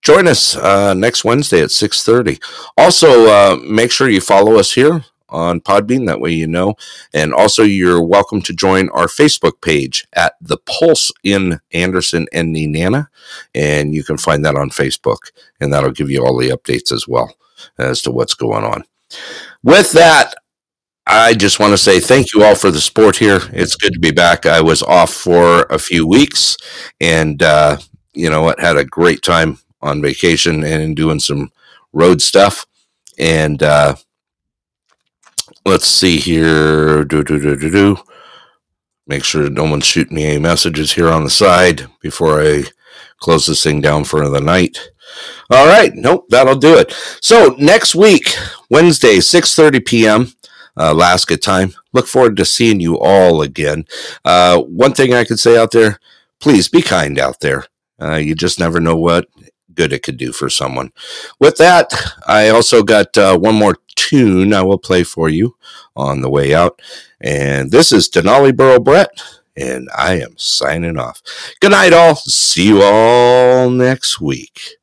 join us uh, next Wednesday at 6.30. Also, uh, make sure you follow us here on Podbean. That way you know. And also, you're welcome to join our Facebook page at The Pulse in Anderson and Nenana. And you can find that on Facebook. And that'll give you all the updates as well as to what's going on. With that, I just want to say thank you all for the support here. It's good to be back. I was off for a few weeks and, uh, you know what, had a great time on vacation and doing some road stuff. And uh, let's see here. Do, do, do, do, do. Make sure no one's shooting me any messages here on the side before I close this thing down for the night. All right, nope, that'll do it. So next week, Wednesday, 6:30 p.m. Uh, Alaska time. Look forward to seeing you all again. Uh, one thing I could say out there: please be kind out there. Uh, you just never know what good it could do for someone. With that, I also got uh, one more tune I will play for you on the way out, and this is Denali Borough Brett, and I am signing off. Good night, all. See you all next week.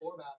format